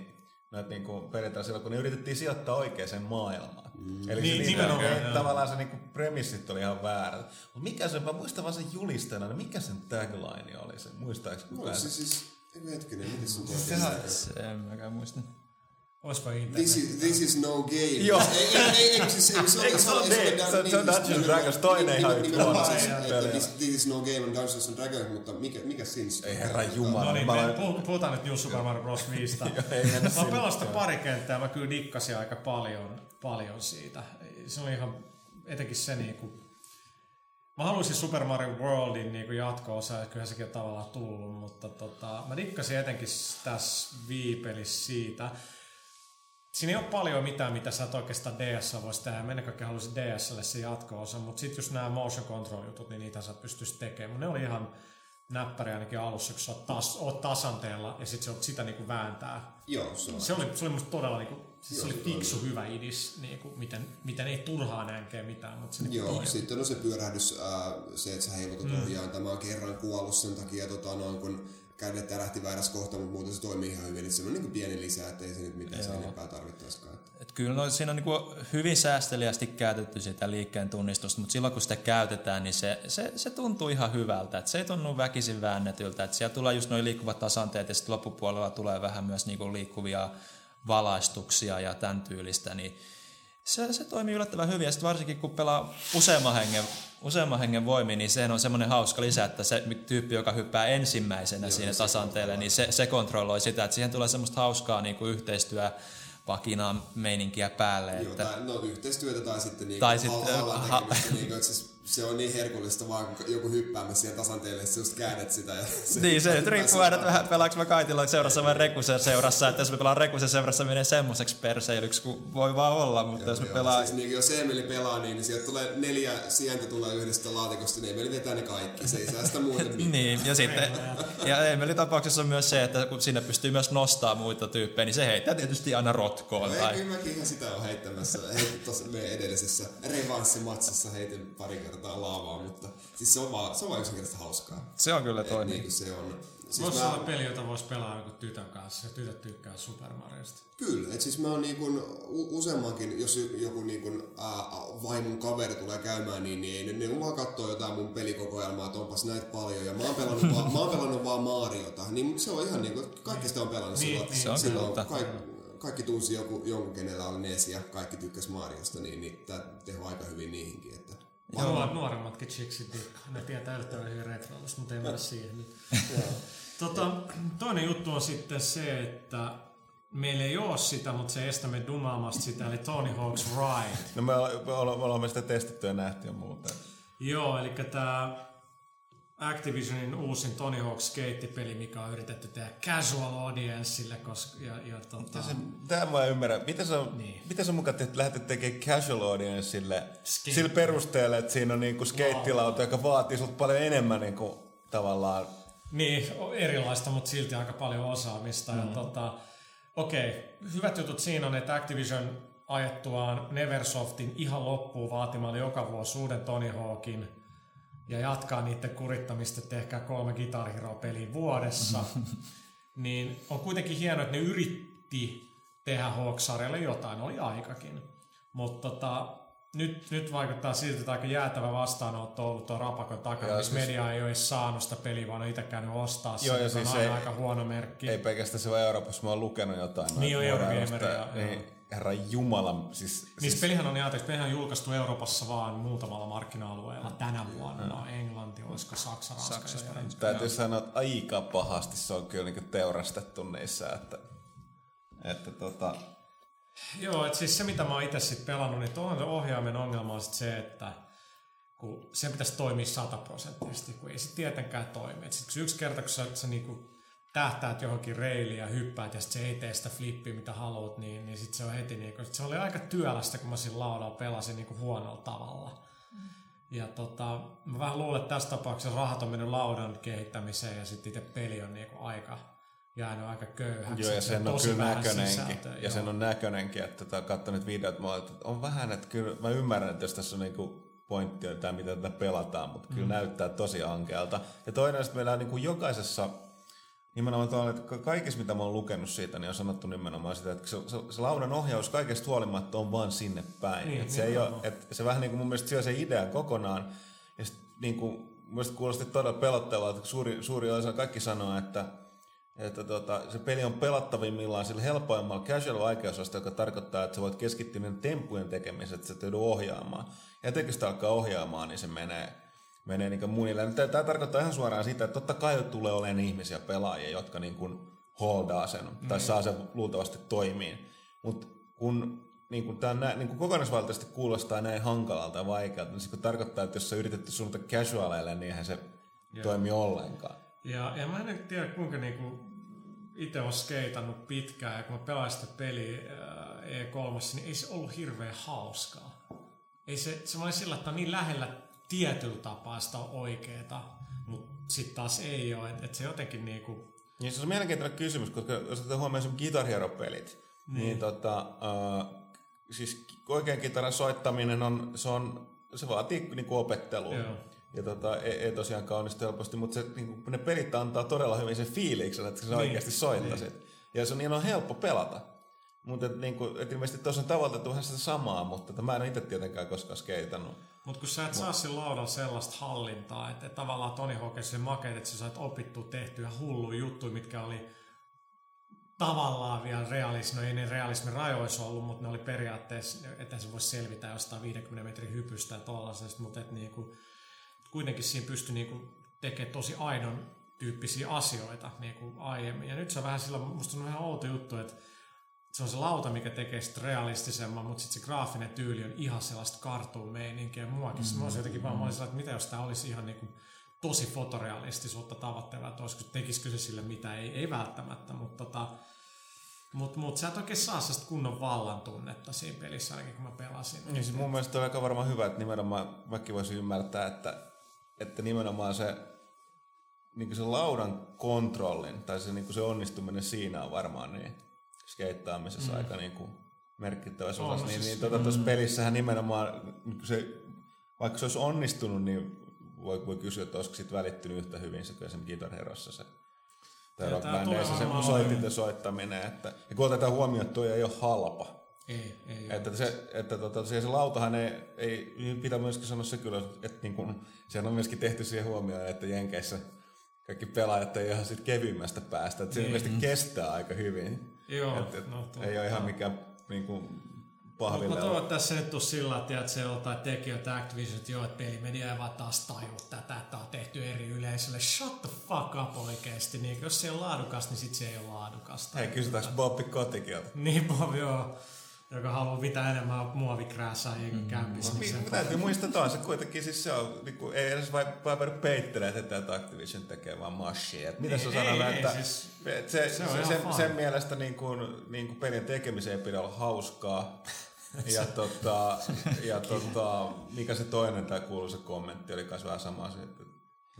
[SPEAKER 4] noita niinku periaatteessa silloin, kun ne yritettiin sijoittaa oikeaan maailmaan. Mm. Eli
[SPEAKER 1] Niin,
[SPEAKER 4] se,
[SPEAKER 1] nimenomaan,
[SPEAKER 4] että
[SPEAKER 1] joo.
[SPEAKER 4] tavallaan se niinku premissit oli ihan väärät. Mutta mikä se, mä muistan vaan sen julisteena, niin mikä sen tagline oli se, muistaaks
[SPEAKER 2] No,
[SPEAKER 4] kukaan?
[SPEAKER 2] siis, siis, eikö hetkinen, miten sun tuo
[SPEAKER 4] Sehän-
[SPEAKER 3] Se en mäkään muista.
[SPEAKER 1] Olisiko internet?
[SPEAKER 2] This is, this is no game.
[SPEAKER 4] Joo.
[SPEAKER 2] Ei, ei, ei, ei, siis, ei, se
[SPEAKER 4] Eikö se ole niin? Se on- on Dungeons Dragons, toinen ihan yhtä
[SPEAKER 2] huono. että this, this is no game on Dungeons and Dragons, mutta mikä, mikä siinä
[SPEAKER 4] Ei herra jumala.
[SPEAKER 1] No niin, me puhutaan nyt New Super Mario Bros. 5.
[SPEAKER 4] ei mennä
[SPEAKER 1] Mä sitä pari kenttää mä kyllä dikkasin aika paljon, paljon siitä. Se oli ihan, etenkin se niinku... Mä haluaisin Super Mario Worldin niinku jatko-osa, ja kyllähän sekin on tavallaan tullut, mutta tota, mä dikkasin etenkin tässä viipelissä siitä. Siinä ei ole paljon mitään, mitä sä et oikeastaan DS voisi tehdä. Mä ennen kaikkea haluaisin DSlle se jatko-osa, mutta sitten just nämä motion control jutut, niin niitä sä pystyisit tekemään. Mut ne oli ihan näppäriä ainakin alussa, kun sä oot, tas, oot tasanteella ja sitten sä oot sitä niinku vääntää.
[SPEAKER 2] Joo, se on.
[SPEAKER 1] Se oli, se oli musta todella niinku, siis se
[SPEAKER 2] Joo,
[SPEAKER 1] oli
[SPEAKER 2] se on.
[SPEAKER 1] fiksu hyvä idis, niinku, miten, miten ei turhaa nänkee mitään, mutta se niinku
[SPEAKER 2] Joo,
[SPEAKER 1] toimi.
[SPEAKER 2] sitten on se pyörähdys, ää, se, että sä heilutat mm. ohjaan. Tämä on kerran kuollut sen takia, tota, noin, kun kädet tärähti väärässä kohtaa, mutta muuten se toimii ihan hyvin. Että se on niin pieni lisä, ettei se nyt mitään sen enempää tarvittaisikaan.
[SPEAKER 3] Et kyllä no, siinä on niinku hyvin säästeliästi käytetty sitä liikkeen tunnistusta, mutta silloin kun sitä käytetään, niin se, se, se tuntuu ihan hyvältä. Et se ei tunnu väkisin väännetyltä. Et siellä tulee just noin liikkuvat tasanteet ja sitten loppupuolella tulee vähän myös niinku liikkuvia valaistuksia ja tämän tyylistä, niin se, se toimii yllättävän hyvin. Ja sitten varsinkin kun pelaa useamman hengen, useamman hengen voimin, niin sehän on semmoinen hauska lisä, että se tyyppi, joka hyppää ensimmäisenä Joo, siinä tasanteelle, niin se, se kontrolloi sitä, että siihen tulee semmoista hauskaa niin kuin yhteistyö pakinaa meininkiä päälle.
[SPEAKER 2] Joo,
[SPEAKER 3] Että,
[SPEAKER 2] tai, no yhteistyötä tai sitten niinku
[SPEAKER 3] Tai sitten,
[SPEAKER 2] sitten, hallan
[SPEAKER 3] ha-
[SPEAKER 2] tekemistä, niinku, että siis se on niin herkullista vaan kun joku hyppäämässä siihen tasanteelle, että sä just käännät sitä. Ja se,
[SPEAKER 3] niin, se nyt riippuu aina, että vähän pelaanko mä Kaitilla seurassa vai Rekusen seurassa, että jos mä pelaan Rekusen seurassa, menee semmoiseksi perseilyksi, kun voi vaan olla, mutta jos mä
[SPEAKER 2] Joo,
[SPEAKER 3] pelaan...
[SPEAKER 2] Siis, niin, jos Emeli pelaa niin, niin sieltä tulee neljä sientä tulee yhdestä laatikosta, niin Emeli vetää ne kaikki. Se ei saa sitä muuten mitään.
[SPEAKER 3] Niin, ja sitten, ja Emelin tapauksessa on myös se, että kun sinne pystyy myös nostaa muita tyyppejä, niin se heittää tietysti aina rotkoon.
[SPEAKER 2] No, ei,
[SPEAKER 3] Tai,
[SPEAKER 2] kyllä mäkin ihan sitä on heittämässä. Heitin tuossa meidän edellisessä revanssimatsissa heitin pari kertaa laavaa, mutta siis se on vaan, se on vaan yksinkertaisesti hauskaa.
[SPEAKER 3] se on kyllä
[SPEAKER 2] Et
[SPEAKER 3] toimii.
[SPEAKER 2] niin kuin se on. Siis
[SPEAKER 1] Voisi
[SPEAKER 2] mä-
[SPEAKER 1] olla peli, jota voisi pelaa joku tytön kanssa, ja tytöt tykkää Super Mariosta.
[SPEAKER 2] Kyllä, että siis mä oon niin useammankin, jos joku niin kun, ää, vaimon kaveri tulee käymään, niin, niin ei ne, ne vaan katsoo jotain mun pelikokoelmaa, että onpas näitä paljon. Ja mä oon pelannut, vaan, mä oon pelannut vaan Mariota, niin se on ihan niin kuin, kaikki sitä on pelannut
[SPEAKER 1] Niin,
[SPEAKER 2] silloin.
[SPEAKER 1] niin,
[SPEAKER 3] se on
[SPEAKER 2] silloin kaikki tunsi joku, jonkun, kenellä oli NES ja kaikki tykkäs Mariosta, niin, niin tämä teho aika hyvin niihinkin. Että
[SPEAKER 1] Nuor, nuoremmatkin chiksit dikkaa. Ne tietää älyttömän hyvin retroilusta, mutta ei mennä siihen nyt. tota, toinen juttu on sitten se, että meillä ei ole sitä, mutta se estää me dumaamasta sitä, eli Tony Hawk's Ride.
[SPEAKER 4] No me, olla- me, olla- me olemme sitä testattu ja nähty ja muuta.
[SPEAKER 1] Joo, eli tämä Activisionin uusin Tony Hawk Skate-peli, mikä on yritetty tehdä casual audienceille, koska, ja, ja tota,
[SPEAKER 4] Se, tämä mä en ymmärrä. Miten se on,
[SPEAKER 1] Niin.
[SPEAKER 4] miten se on mukaan tehty, lähdet tekemään casual audienceille
[SPEAKER 1] Skate.
[SPEAKER 4] sillä perusteella, että siinä on niinku skeittilauta, joka vaatii sulta paljon enemmän niinku, tavallaan
[SPEAKER 1] Niin, erilaista, mutta silti aika paljon osaamista. Mm. Ja tota, okei, hyvät jutut siinä on, että Activision ajettuaan Neversoftin ihan loppuun vaatimalla joka vuosi uuden Tony Hawkin ja jatkaa niiden kurittamista, että tehkää kolme Guitar Hero-peliä vuodessa, niin on kuitenkin hienoa, että ne yritti tehdä Hawk-sarjalle jotain, oli aikakin. Mutta tota, nyt, nyt vaikuttaa siltä, että aika jäätävä vastaanotto on ollut tuon rapakon takana, missä
[SPEAKER 4] siis-
[SPEAKER 1] media ei ole edes saanut sitä peliä, vaan on itse käynyt ostaa
[SPEAKER 4] Joo,
[SPEAKER 1] sen, se on
[SPEAKER 4] siis
[SPEAKER 1] aina
[SPEAKER 4] ei-
[SPEAKER 1] aika huono merkki.
[SPEAKER 4] Ei pelkästään se vaan Euroopassa, mä oon lukenut jotain.
[SPEAKER 1] Niin on Eurogameria.
[SPEAKER 4] Niin, herra jumala, siis...
[SPEAKER 1] Niin
[SPEAKER 4] siis
[SPEAKER 1] pelihän on ajateltu, pelihän on julkaistu Euroopassa vaan muutamalla markkina-alueella tänä vuonna. No, Englanti, olisiko Saksa, Ranska,
[SPEAKER 3] Saksa,
[SPEAKER 1] Saksa
[SPEAKER 3] joo.
[SPEAKER 4] täytyy sanoa, että aika pahasti se on kyllä niinku teurastettu niissä, että... Että tota...
[SPEAKER 1] Joo, että siis se mitä mä oon itse sit pelannut, niin tuon ohjaimen ongelma on sit se, että kun sen pitäisi toimia sataprosenttisesti, kun ei se tietenkään toimi. Et sit kun yksi kerta, kun sä, sä niinku tähtäät johonkin reiliin ja hyppäät ja sit se ei tee sitä flippiä, mitä haluat, niin, niin sit se on heti niinku, sit se oli aika työlästä, kun mä siinä laudalla pelasin niinku huonolla tavalla. Ja tota, mä vähän luulen, että tässä tapauksessa rahat on mennyt laudan kehittämiseen ja sitten itse peli on niinku aika jäänyt aika köyhäksi.
[SPEAKER 4] Joo, ja sen on
[SPEAKER 1] tosi
[SPEAKER 4] kyllä näköinenkin.
[SPEAKER 1] sisältöä,
[SPEAKER 4] Ja
[SPEAKER 1] joo.
[SPEAKER 4] sen on näköinenkin, että tota, katson nyt videot, mä että on vähän, että kyllä mä ymmärrän, että jos tässä on niinku pointti on tämä, mitä tätä pelataan, mutta kyllä näyttää tosi ankealta. Ja toinen, että meillä on niinku jokaisessa, nimenomaan tuolla, että ka- kaikissa mitä mä oon lukenut siitä, niin on sanottu nimenomaan sitä, että se, se, se laudan ohjaus kaikesta huolimatta on vaan sinne päin.
[SPEAKER 1] Niin,
[SPEAKER 4] että se, ei ole, että se vähän niin kuin mun mielestä syö se idea kokonaan. Ja sit, niin kuin, mun mielestä kuulosti todella pelottavalta, että suuri, suuri osa kaikki sanoo, että että tota, se peli on pelattavimmillaan sillä helpoimmalla casual vaikeusasta, joka tarkoittaa, että sä voit keskittyä niiden temppujen tekemiseen, että sä et joudu ohjaamaan. Ja etenkin sitä alkaa ohjaamaan, niin se menee, menee niin munille. Tämä, tarkoittaa ihan suoraan sitä, että totta kai tulee olemaan ihmisiä pelaajia, jotka niin kuin holdaa sen, tai saa sen luultavasti toimiin. Mutta kun niin kuin tämä nä, niin kuin kokonaisvaltaisesti kuulostaa näin hankalalta ja vaikealta, niin se tarkoittaa, että jos sä yritetty suunnata casualeille, niin eihän se toimi ollenkaan.
[SPEAKER 1] Ja, ja mä en tiedä kuinka niinku itse olen skeitannut pitkään ja kun mä pelasin sitä peliä ää, E3, niin ei se ollut hirveän hauskaa. Ei se, se oli sillä, että on niin lähellä tietyllä tapaa sitä oikeeta, mutta sitten taas ei ole. Että et se jotenkin niinku,
[SPEAKER 4] Niin se on mielenkiintoinen kysymys, koska jos otetaan huomioon sun Guitar Hero-pelit, niin, niin tota, uh, siis oikean kitaran soittaminen on, se, on, se vaatii niinku opettelua.
[SPEAKER 1] Joo.
[SPEAKER 4] Ja tota, ei, ei tosiaan onnistu helposti, mutta se, niinku, ne pelit antaa todella hyvin sen fiiliksen, että sä
[SPEAKER 1] Niin,
[SPEAKER 4] oikeasti soittasit. Ja se on, niin on helppo pelata. Mutta et, niinku, et ilmeisesti tuossa on tavoiteltu vähän sitä samaa, mutta tota, mä en itse tietenkään koskaan skeitannut.
[SPEAKER 1] Mutta kun sä et saa sillä laudalla sellaista hallintaa, että, että tavallaan Tony Hawkins se makeet, että sä sait opittua tehtyä hulluja juttuja, mitkä oli tavallaan vielä realismi, no ei ne realismin rajoissa ollut, mutta ne oli periaatteessa, että se voisi selvitä jostain 50 metrin hypystä ja tollaisesta, mutta et niinku, kuitenkin siinä pystyi niinku tekemään tosi aidon tyyppisiä asioita niinku aiemmin. Ja nyt se on vähän sillä, musta on vähän outo juttu, että se on se lauta, mikä tekee sitä realistisemman, mutta sitten se graafinen tyyli on ihan sellaista cartoon-meininkiä muakin. Mm, mä olisin jotenkin vaan, mä olisin, että mitä jos tämä olisi ihan niinku tosi fotorealistisuutta tavoitteleva, että olisiko, tekisikö se sille mitä, ei, ei välttämättä, mutta tota, mut, mut sä et oikein saa sellaista kunnon vallan tunnetta siinä pelissä, ainakin kun mä pelasin.
[SPEAKER 4] Niin siis mun mielestä on aika varmaan hyvä, että nimenomaan mäkin voisin ymmärtää, että, että nimenomaan se, niin se laudan kontrollin tai se, niin se onnistuminen siinä on varmaan niin skeittaamisessa mm. aika niin kuin merkittävässä osassa. Niin,
[SPEAKER 1] siis-
[SPEAKER 4] niin tuota, tuossa pelissähän nimenomaan, niin se, vaikka se olisi onnistunut, niin voi, voi kysyä, että olisiko siitä välittynyt yhtä hyvin se kuin esimerkiksi Guitar Herossa se tai
[SPEAKER 1] Ja
[SPEAKER 4] Rock
[SPEAKER 1] tää
[SPEAKER 4] Bandissa
[SPEAKER 1] tulee
[SPEAKER 4] se
[SPEAKER 1] varmaan
[SPEAKER 4] soitinten soittaminen. Että, ja kun otetaan huomioon, että tuo ei ole halpa.
[SPEAKER 1] Ei, ei.
[SPEAKER 4] Että se, että tota, se, se lautahan ei, ei, pitää myöskin sanoa se kyllä, että niin kun, sehän on myöskin tehty siihen huomioon, että Jenkeissä kaikki pelaajat ei ihan siitä kevyimmästä päästä. Että se ilmeisesti kestää aika hyvin.
[SPEAKER 1] Joo,
[SPEAKER 4] et, et
[SPEAKER 1] no,
[SPEAKER 4] ei ole ihan mikään niin kuin, pahville.
[SPEAKER 1] toivon, että tässä nyt tuu sillä tavalla, että se joltain tekijöitä Activision, että joo, että pelimedia ei vaan taas tajua tätä, että on tehty eri yleisölle. Shut the fuck up oikeesti. Niin, jos se on laadukasta, niin sit se ei ole laadukasta.
[SPEAKER 4] Hei, kysytäänkö Bobby Kotikieltä?
[SPEAKER 1] Niin, Bob, joo. Joka haluaa mitä enemmän muovikrääsää mm. kämpissä. Niin
[SPEAKER 4] Niin,
[SPEAKER 1] se,
[SPEAKER 4] mutta täytyy muistaa, että on se kuitenkin siis se on, niin kuin, ei edes vain vaan peittelee, että tätä Activision tekee vaan mashia. Että mitä
[SPEAKER 1] Ei,
[SPEAKER 4] sä sanot,
[SPEAKER 1] ei,
[SPEAKER 4] että
[SPEAKER 1] siis
[SPEAKER 4] se, se,
[SPEAKER 1] se
[SPEAKER 4] se,
[SPEAKER 1] on
[SPEAKER 4] se, sen, mielestä niin kuin, niin kuin pelin tekemiseen ei pidä olla hauskaa. ja, tota, ja tota, mikä se toinen tämä kuuluisa kommentti oli myös vähän sama. Se, että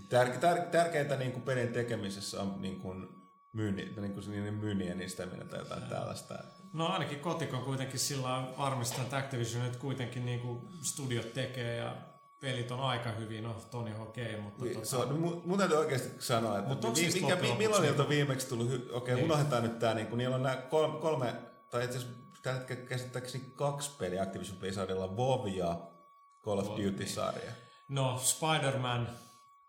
[SPEAKER 4] tär, tär, tärkeintä niin kuin pelin tekemisessä on niin kuin myynni, niin kuin se niiden myynnien edistäminen tai jotain tällaista.
[SPEAKER 1] No ainakin Kotikon kuitenkin sillä on varmistanut, että Activision nyt kuitenkin niin kuin studiot tekee ja pelit on aika hyvin, no Tony Hawk ei, mutta
[SPEAKER 4] Vi-
[SPEAKER 1] tota,
[SPEAKER 4] Se on, no, mun, mun täytyy oikeasti sanoa, että
[SPEAKER 1] Mut onks
[SPEAKER 4] vi,
[SPEAKER 1] siis
[SPEAKER 4] mikä, mi, milloin niiltä on viimeksi tullut, okei okay,
[SPEAKER 1] Niin.
[SPEAKER 4] unohdetaan nyt tää, niin kun niillä on nämä kolme, kolme tai itse asiassa tällä hetkellä käsittääkseni kaksi peliä Activision Blizzardilla, WoW ja Call of Duty-sarja.
[SPEAKER 1] no Spider-Man,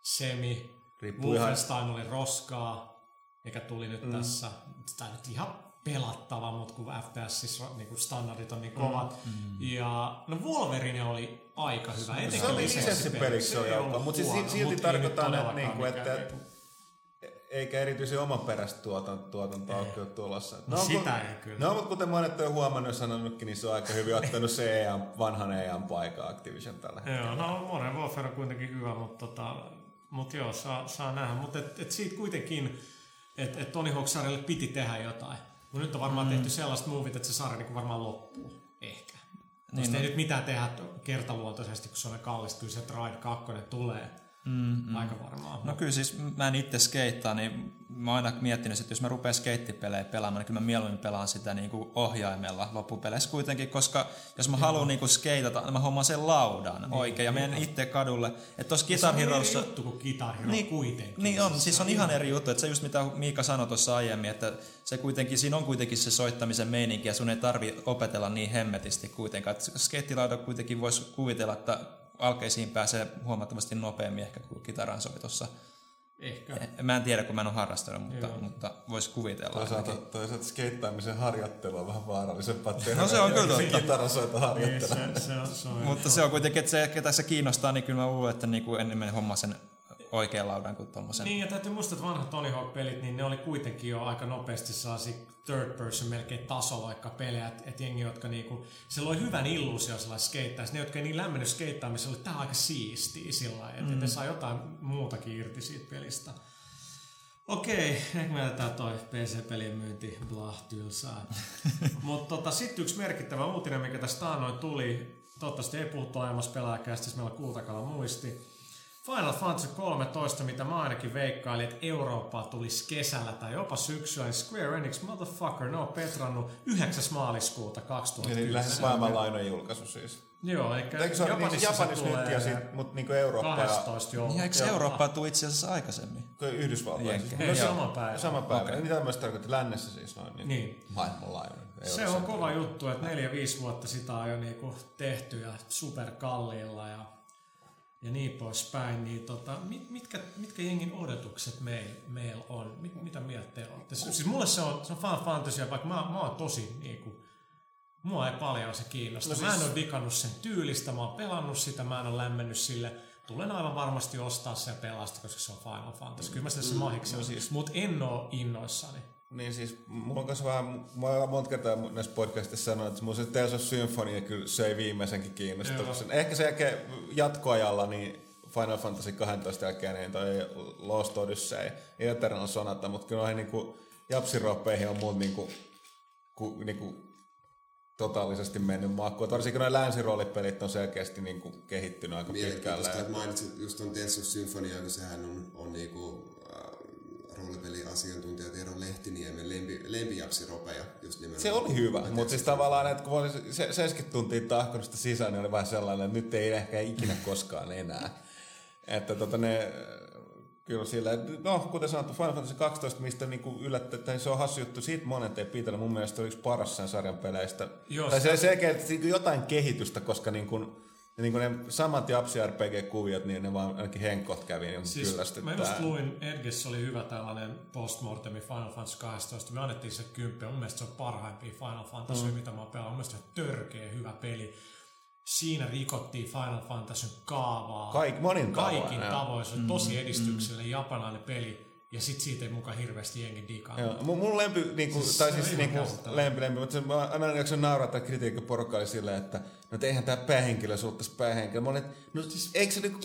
[SPEAKER 1] Semi,
[SPEAKER 4] Riippuu ihan-
[SPEAKER 1] Wolfenstein oli roskaa, mikä tuli nyt mm. tässä. Tämä nyt ihan pelattava, mutta kun FPS siis niin kuin standardit on niin kovat. Mm. Ja no Wolverine oli aika hyvä.
[SPEAKER 4] Se
[SPEAKER 1] etenkin
[SPEAKER 4] oli
[SPEAKER 1] lisenssipeli.
[SPEAKER 4] se
[SPEAKER 1] ollut
[SPEAKER 4] mutta siis silti
[SPEAKER 1] mut
[SPEAKER 4] tarkoittaa,
[SPEAKER 1] nyt
[SPEAKER 4] että, niinku,
[SPEAKER 1] mikään
[SPEAKER 4] että
[SPEAKER 1] niinku-
[SPEAKER 4] eikä erityisen omaperäistä tuotantoa, tuotantoa ole kyllä tulossa.
[SPEAKER 1] No sitä ei kyllä.
[SPEAKER 4] No, mutta kuten monet on huomannut ja sanonutkin, niin se on aika hyvin ottanut se EA, vanhan EAN paikan Activision tällä hetkellä.
[SPEAKER 1] Joo, no Modern Warfare on kuitenkin hyvä, mutta tota, mut joo, saa, saa nähdä. Mutta et, et siitä kuitenkin, että et Tony Hawk-sarjalle piti tehdä jotain. Mutta nyt on varmaan mm. tehty sellaista movit, että se sarja niin varmaan loppuu. Ehkä. Niin
[SPEAKER 3] no.
[SPEAKER 1] ei nyt mitään tehdä kertaluontoisesti, kun se on kallista. Kyllä se Ride 2 tulee. Mm, Aika varmaan.
[SPEAKER 3] No kyllä siis mä en itse skeittaa, niin mä oon aina miettinyt, että jos mä rupean skeittipelejä pelaamaan, niin kyllä mä mieluummin pelaan sitä niin kuin ohjaimella loppupeleissä kuitenkin, koska jos mä haluan niin kuin skeitata, niin mä hommaan sen laudan niin, oikein ja menen itse kadulle. Että tuossa Guitar
[SPEAKER 1] se on eri juttu kuin Guitar Hero
[SPEAKER 3] Niin,
[SPEAKER 1] kuitenkin.
[SPEAKER 3] Niin on, siis on ihan eri juttu, että se just mitä Miika sanoi tuossa aiemmin, että se kuitenkin, siinä on kuitenkin se soittamisen meininki ja sun ei tarvi opetella niin hemmetisti kuitenkaan. Että skeittilauda kuitenkin voisi kuvitella, että alkeisiin pääsee huomattavasti nopeammin ehkä kuin kitaran soitossa.
[SPEAKER 1] Ehkä.
[SPEAKER 3] Mä en tiedä, kun mä en ole harrastanut, mutta, mutta voisi kuvitella.
[SPEAKER 4] Toisaalta,
[SPEAKER 3] ainakin.
[SPEAKER 4] toisaalta skeittaamisen harjoittelu on vähän vaarallisempaa tehdä.
[SPEAKER 3] No se on kyllä
[SPEAKER 4] kuin
[SPEAKER 3] totta.
[SPEAKER 4] Kitarasoita
[SPEAKER 1] Niin, se, se, on, se on
[SPEAKER 3] Mutta se on kuitenkin, että se, ketä se kiinnostaa, niin kyllä mä luulen, että niinku enemmän homma sen oikean laudan kuin tuommoisen.
[SPEAKER 1] Niin, ja täytyy muistaa, että vanhat Tony Hawk-pelit, niin ne oli kuitenkin jo aika nopeasti sellaisia third person melkein tasoloikka pelejä, että et jengi, jotka niinku, se loi hyvän illuusio sellainen skeittaisi. Ne, jotka ei niin lämmennyt skeittaamisessa, oli tää aika siistiä sillä lailla, että mm. ne saa jotain muutakin irti siitä pelistä. Okei, ehkä me jätetään toi PC-pelien myynti, blah, tylsää. Mutta tota, sitten yksi merkittävä uutinen, mikä tästä taannoin tuli, toivottavasti ei puhuttu aiemmassa pelaajakästissä, meillä on kultakala muisti. Final Fantasy 13, mitä mä ainakin veikkailin, että Eurooppaa tulisi kesällä tai jopa syksyllä, niin Square Enix, motherfucker, ne on petrannut 9. maaliskuuta
[SPEAKER 4] Eli
[SPEAKER 1] 2010.
[SPEAKER 4] lähes maailmanlaajuinen julkaisu siis.
[SPEAKER 1] Joo, eikä
[SPEAKER 4] Eikö se ole niin
[SPEAKER 1] Japanissa,
[SPEAKER 4] Japanissa
[SPEAKER 1] se
[SPEAKER 4] nyt
[SPEAKER 1] tulee
[SPEAKER 4] ja sit, mutta niin Eurooppa ja
[SPEAKER 1] 12 joulukuuta.
[SPEAKER 3] Niin, eikö Eurooppaa tule itse asiassa aikaisemmin?
[SPEAKER 4] Yhdysvaltoja.
[SPEAKER 3] Jenkkejä.
[SPEAKER 4] Siis.
[SPEAKER 1] Ei,
[SPEAKER 3] Joo.
[SPEAKER 1] sama päivä.
[SPEAKER 4] Sama päivä. Okay. Mitä myös tarkoittaa lännessä siis noin niin,
[SPEAKER 1] Niin.
[SPEAKER 4] maailmanlaajuinen.
[SPEAKER 1] Se on kova juttu, että neljä, viisi vuotta sitä on jo niinku tehty ja superkalliilla ja, ja niin poispäin. Niin tota, mit, mitkä, mitkä jengin odotukset meillä meil on? Mit, mitä mieltä te olette? Siis mulle se on, se on Final Fantasy, vaikka mä, mä oon tosi niinku, mua ei paljon se kiinnosta. No
[SPEAKER 4] No
[SPEAKER 1] Mä
[SPEAKER 4] siis-
[SPEAKER 1] en ole digannut sen tyylistä, mä oon pelannut sitä, mä en ole lämmennyt sille. Tulen aivan varmasti ostaa sen pelasta, koska se on Final Fantasy. Kyllä mä sitä se mahiksi
[SPEAKER 4] no
[SPEAKER 1] on,
[SPEAKER 4] siis-
[SPEAKER 1] mutta en oo innoissani.
[SPEAKER 4] Niin siis, mulla on kanssa vähän, mä oon monta kertaa näissä podcastissa sanonut, että mun se Tales of Symphonia kyllä söi viimeisenkin kiinnostuksen. Ehkä sen jälkeen jatkoajalla, niin Final Fantasy 12 jälkeen, niin toi Lost Odyssey ja Eternal Sonata, mutta kyllä noihin niinku japsiroppeihin on muut niinku, ku, niinku totaalisesti mennyt makuun. Et Varsinkin noin länsiroolipelit on selkeästi niinku kehittynyt aika pitkälle.
[SPEAKER 2] Mielenkiintoista, että mainitsit just ton Tales of Symphonia, kun sehän on, on niinku, äh, roolipeliasiantuntija Tero Lehtiniemen lempi, lempijapsiropeja just nimenomaan.
[SPEAKER 4] Se oli hyvä, mutta siis tavallaan, että kun oli se 70 tuntia tahkonut sitä sisään, niin oli vähän sellainen, että nyt ei ehkä ikinä koskaan enää. Että tota ne, kyllä sillä, no kuten sanottu, Final Fantasy 12, mistä niinku yllättäen, niin se on hassu juttu, siitä monet ei pitänyt, mun mielestä oli yksi paras sen sarjan peleistä.
[SPEAKER 1] Joo,
[SPEAKER 4] tai
[SPEAKER 1] se-
[SPEAKER 4] se selkeä, että niinku jotain kehitystä, koska niinku, Ja niin kuin ne samat Japsi RPG-kuviot, niin ne vaan ainakin henkot kävi niin
[SPEAKER 1] Siis
[SPEAKER 4] kyllästyttää.
[SPEAKER 1] mä just luin, Edgessä oli hyvä tällainen postmortemi Final Fantasy 12. Me annettiin se kymppi, ja mun mielestä se on parhaimpia Final Fantasy, mm. mitä mä oon pelannut. Mun mielestä se on törkeä hyvä peli. Siinä rikottiin Final Fantasyn kaavaa.
[SPEAKER 4] Kaik, monin tavoin,
[SPEAKER 1] Kaikin
[SPEAKER 4] joo.
[SPEAKER 1] tavoin. Se on tosi edistyksellinen japanilainen peli. Ja sit siitä ei mukaan hirveästi jengi digaa.
[SPEAKER 4] Joo, mun, mun lempi, niinku,
[SPEAKER 1] Siis
[SPEAKER 4] tai siis niinku, lempi, lempi, mutta mä aina jaksa nauraa tai kritiikki porukka oli silleen, että no et eihän tää päähenkilö suuttaisi päähenkilö. Mä olin, no siis eikö se niinku,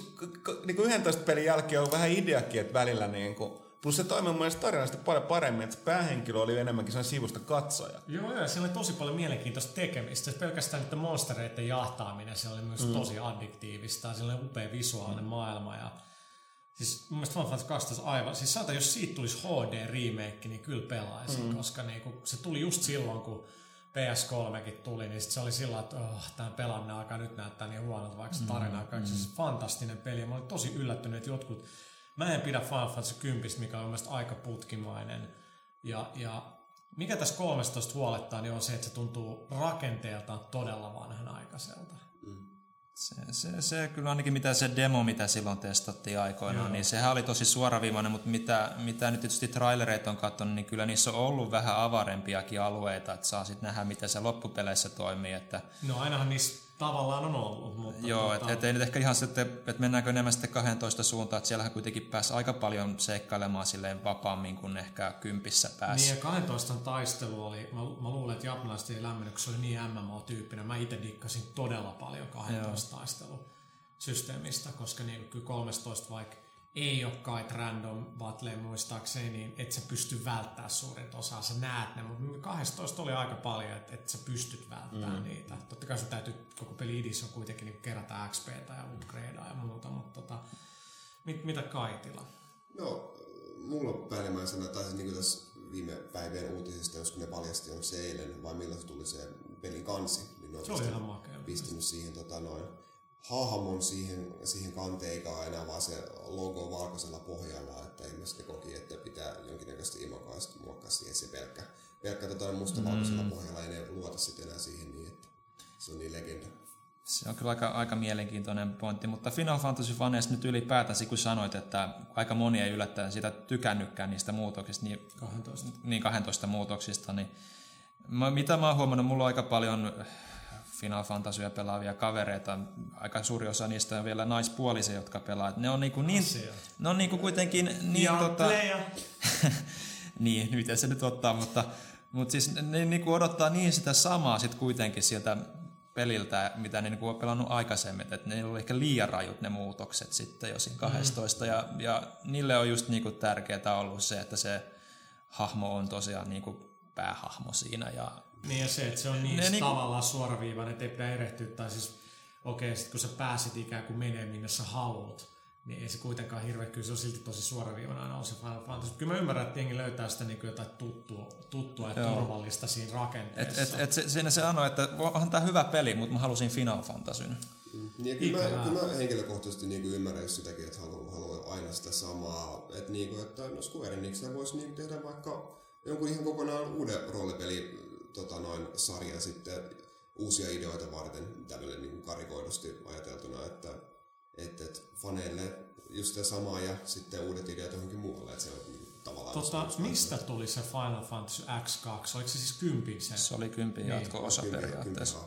[SPEAKER 4] niinku 11 pelin jälkeen ole vähän ideakin, että välillä niinku, plus se toimii mun mielestä tarinallisesti paljon paremmin, että se päähenkilö oli enemmänkin sellainen sivusta katsoja.
[SPEAKER 1] Joo, joo, siellä oli tosi paljon mielenkiintoista tekemistä. Se pelkästään niiden monstereiden jahtaaminen, se oli myös mm. tosi addiktiivista. Siellä oli upea visuaalinen maailma. Ja, siis mun mielestä Final Fantasy 12 aivan, siis saata, jos siitä tulisi HD-remake, niin kyllä pelaisin, mm. koska niinku, se tuli just silloin, kun PS3kin tuli, niin sit se oli sillä että oh, tämä pelaaminen alkaa nyt näyttää niin huonolta, vaikka se tarina on kaikki siis fantastinen peli. Ja mä olin tosi yllättynyt, että jotkut, mä en pidä Final Fantasy 10, mikä on mun mielestä aika putkimainen. Ja, ja mikä tässä 13 huolettaa, niin on se, että se tuntuu rakenteeltaan todella vanhanaikaiselta.
[SPEAKER 3] Se, se, se kyllä ainakin mitä se demo, mitä silloin testattiin aikoinaan,
[SPEAKER 1] Joo.
[SPEAKER 3] niin sehän oli tosi suoraviivainen, mutta mitä, mitä nyt tietysti trailereita on katsonut, niin kyllä niissä on ollut vähän avarempiakin alueita, että saa sitten nähdä, miten se loppupeleissä toimii. Että,
[SPEAKER 1] No ainahan niissä tavallaan on ollut, mutta
[SPEAKER 3] joo,
[SPEAKER 1] tota,
[SPEAKER 3] että et ei nyt ehkä ihan sitten, että mennäänkö enemmän sitten 12 suuntaan, että siellähän kuitenkin pääsi aika paljon seikkailemaan silleen vapaammin kuin ehkä kympissä pääsi.
[SPEAKER 1] Niin ja 12 taistelu oli, mä, mä luulen, että japanilaiset ei lämmennyt, se oli niin MMO-tyyppinen. Mä itse dikkasin todella paljon 12 taistelusysteemistä, koska niin kyllä 13 vaikka ei ole kai random battle muistaakseni, niin et sä pysty välttämään suurin osa, sä näet ne, mutta 12 oli aika paljon, että et sä pystyt välttämään mm. niitä. Totta kai sun täytyy, koko peli idissä on kuitenkin niin kerätä XPtä ja upgradea ja muuta, mutta tota, mit, mitä Kaitila?
[SPEAKER 2] No, mulla on päällimmäisenä, tai siis niin tässä viime päivien uutisista, jos kun ne paljasti, onko se eilen vai milloin se tuli se pelin kansi, niin ne on
[SPEAKER 1] Se oli ihan makea.
[SPEAKER 2] pistänyt siihen tota, noin, hahmon siihen, siihen kanteen, eikä ole enää vaan se logo valkoisella pohjalla, että ilmeisesti ne koki, että pitää jonkinnäköistä imakoista muokkaa siihen se pelkkä, pelkkä tota, mustavalkoisella mm. pohjalla, ei ne luota sitten enää siihen niin, että se on niin legenda.
[SPEAKER 3] Se on kyllä aika, aika mielenkiintoinen pointti, mutta Final Fantasy faneista nyt ylipäätänsä, kun sanoit, että aika moni ei yllättäen sitä tykännytkään niistä muutoksista, niin
[SPEAKER 1] 12.
[SPEAKER 3] niin 12 muutoksista, niin mä, mitä mä oon huomannut, mulla on aika paljon Final Fantasyä pelaavia kavereita, aika suuri osa niistä on vielä naispuolisia, jotka pelaa. Et Ne on niinku niin,
[SPEAKER 1] Asia.
[SPEAKER 3] ne on niinku kuitenkin niin
[SPEAKER 1] ja
[SPEAKER 3] tota, niin, miten se nyt ottaa, mutta, mutta siis ne niinku odottaa niin sitä samaa sit kuitenkin sieltä peliltä, mitä ne niinku on pelannut aikaisemmin, että ne oli ehkä liian rajut ne muutokset sitten jo siinä 12, mm. ja, ja niille on just niinku tärkeää ollut se, että se hahmo on tosiaan niinku päähahmo siinä, ja
[SPEAKER 1] Niin ja se, että se on niin
[SPEAKER 3] Ne niinku-
[SPEAKER 1] tavallaan suoraviivainen, että ei pidä erehtyä. Tai siis, okei, okay, sit kun sä pääsit ikään kuin menee minne sä haluat, niin ei se kuitenkaan hirveä, kyllä se on silti tosi suoraviivainen aina on se Final Fantasy. Kyllä mä ymmärrän, että jengi löytää sitä niin kuin jotain tuttua, tuttua ja
[SPEAKER 3] Joo.
[SPEAKER 1] turvallista siinä
[SPEAKER 3] et,
[SPEAKER 1] rakenteessa.
[SPEAKER 3] et, et se, siinä se sanoi, että onhan tämä hyvä peli, mutta mä halusin Final Fantasyn.
[SPEAKER 2] Niin, ja kyllä, mä, kyllä mä henkilökohtaisesti niin ymmärrän just sitäkin, että haluaa, haluaa aina sitä samaa. Että, niin kuin, että no Square Enix voisi niin tehdä vaikka jonkun ihan kokonaan uuden roolipeli tota, noin sarjan sitten uusia ideoita varten tämmöinen niin karikoidusti ajateltuna, että, että, että faneille just sitä samaa ja sitten uudet ideat johonkin muualle, että se on niin, tavallaan...
[SPEAKER 1] Tota, mistä tuli se Final Fantasy X2? Oliko se siis kympin se?
[SPEAKER 3] Se oli kympin
[SPEAKER 1] Niin,
[SPEAKER 3] jatko-osa
[SPEAKER 2] Kymmenen-
[SPEAKER 3] periaatteessa.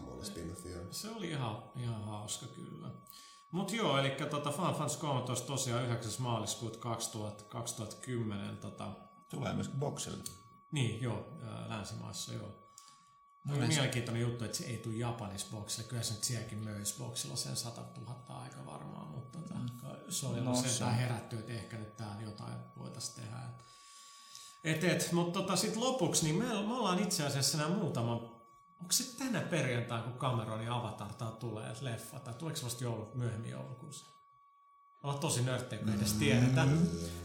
[SPEAKER 2] joo.
[SPEAKER 1] Se oli ihan, ihan hauska kyllä. Mutta joo, eli tota Final Fantasy 13 tosiaan 9. maaliskuuta 2000, 2010. Tota,
[SPEAKER 4] Tulee myös boksille.
[SPEAKER 1] Niin, joo, länsimaissa, joo. Oli mielenkiintoinen juttu, että se ei tule Japanissa boksille. Kyllä se nyt sielläkin möisi boksilla sen 100 000 aika varmaan, mutta tota, se oli
[SPEAKER 3] No,
[SPEAKER 1] no,
[SPEAKER 3] se
[SPEAKER 1] sentään
[SPEAKER 3] on.
[SPEAKER 1] herätty, että ehkä nyt täällä jotain voitaisiin tehdä. Et, et, mutta tota, sitten lopuksi, niin me, me ollaan itse asiassa nämä muutama, onko se tänä perjantaina, kun Cameron ja Avatar tää tulee leffa, tai tuleeko se vasta joulu, myöhemmin joulukuussa? Ollaan tosi nörttejä, kun edes tiedetä.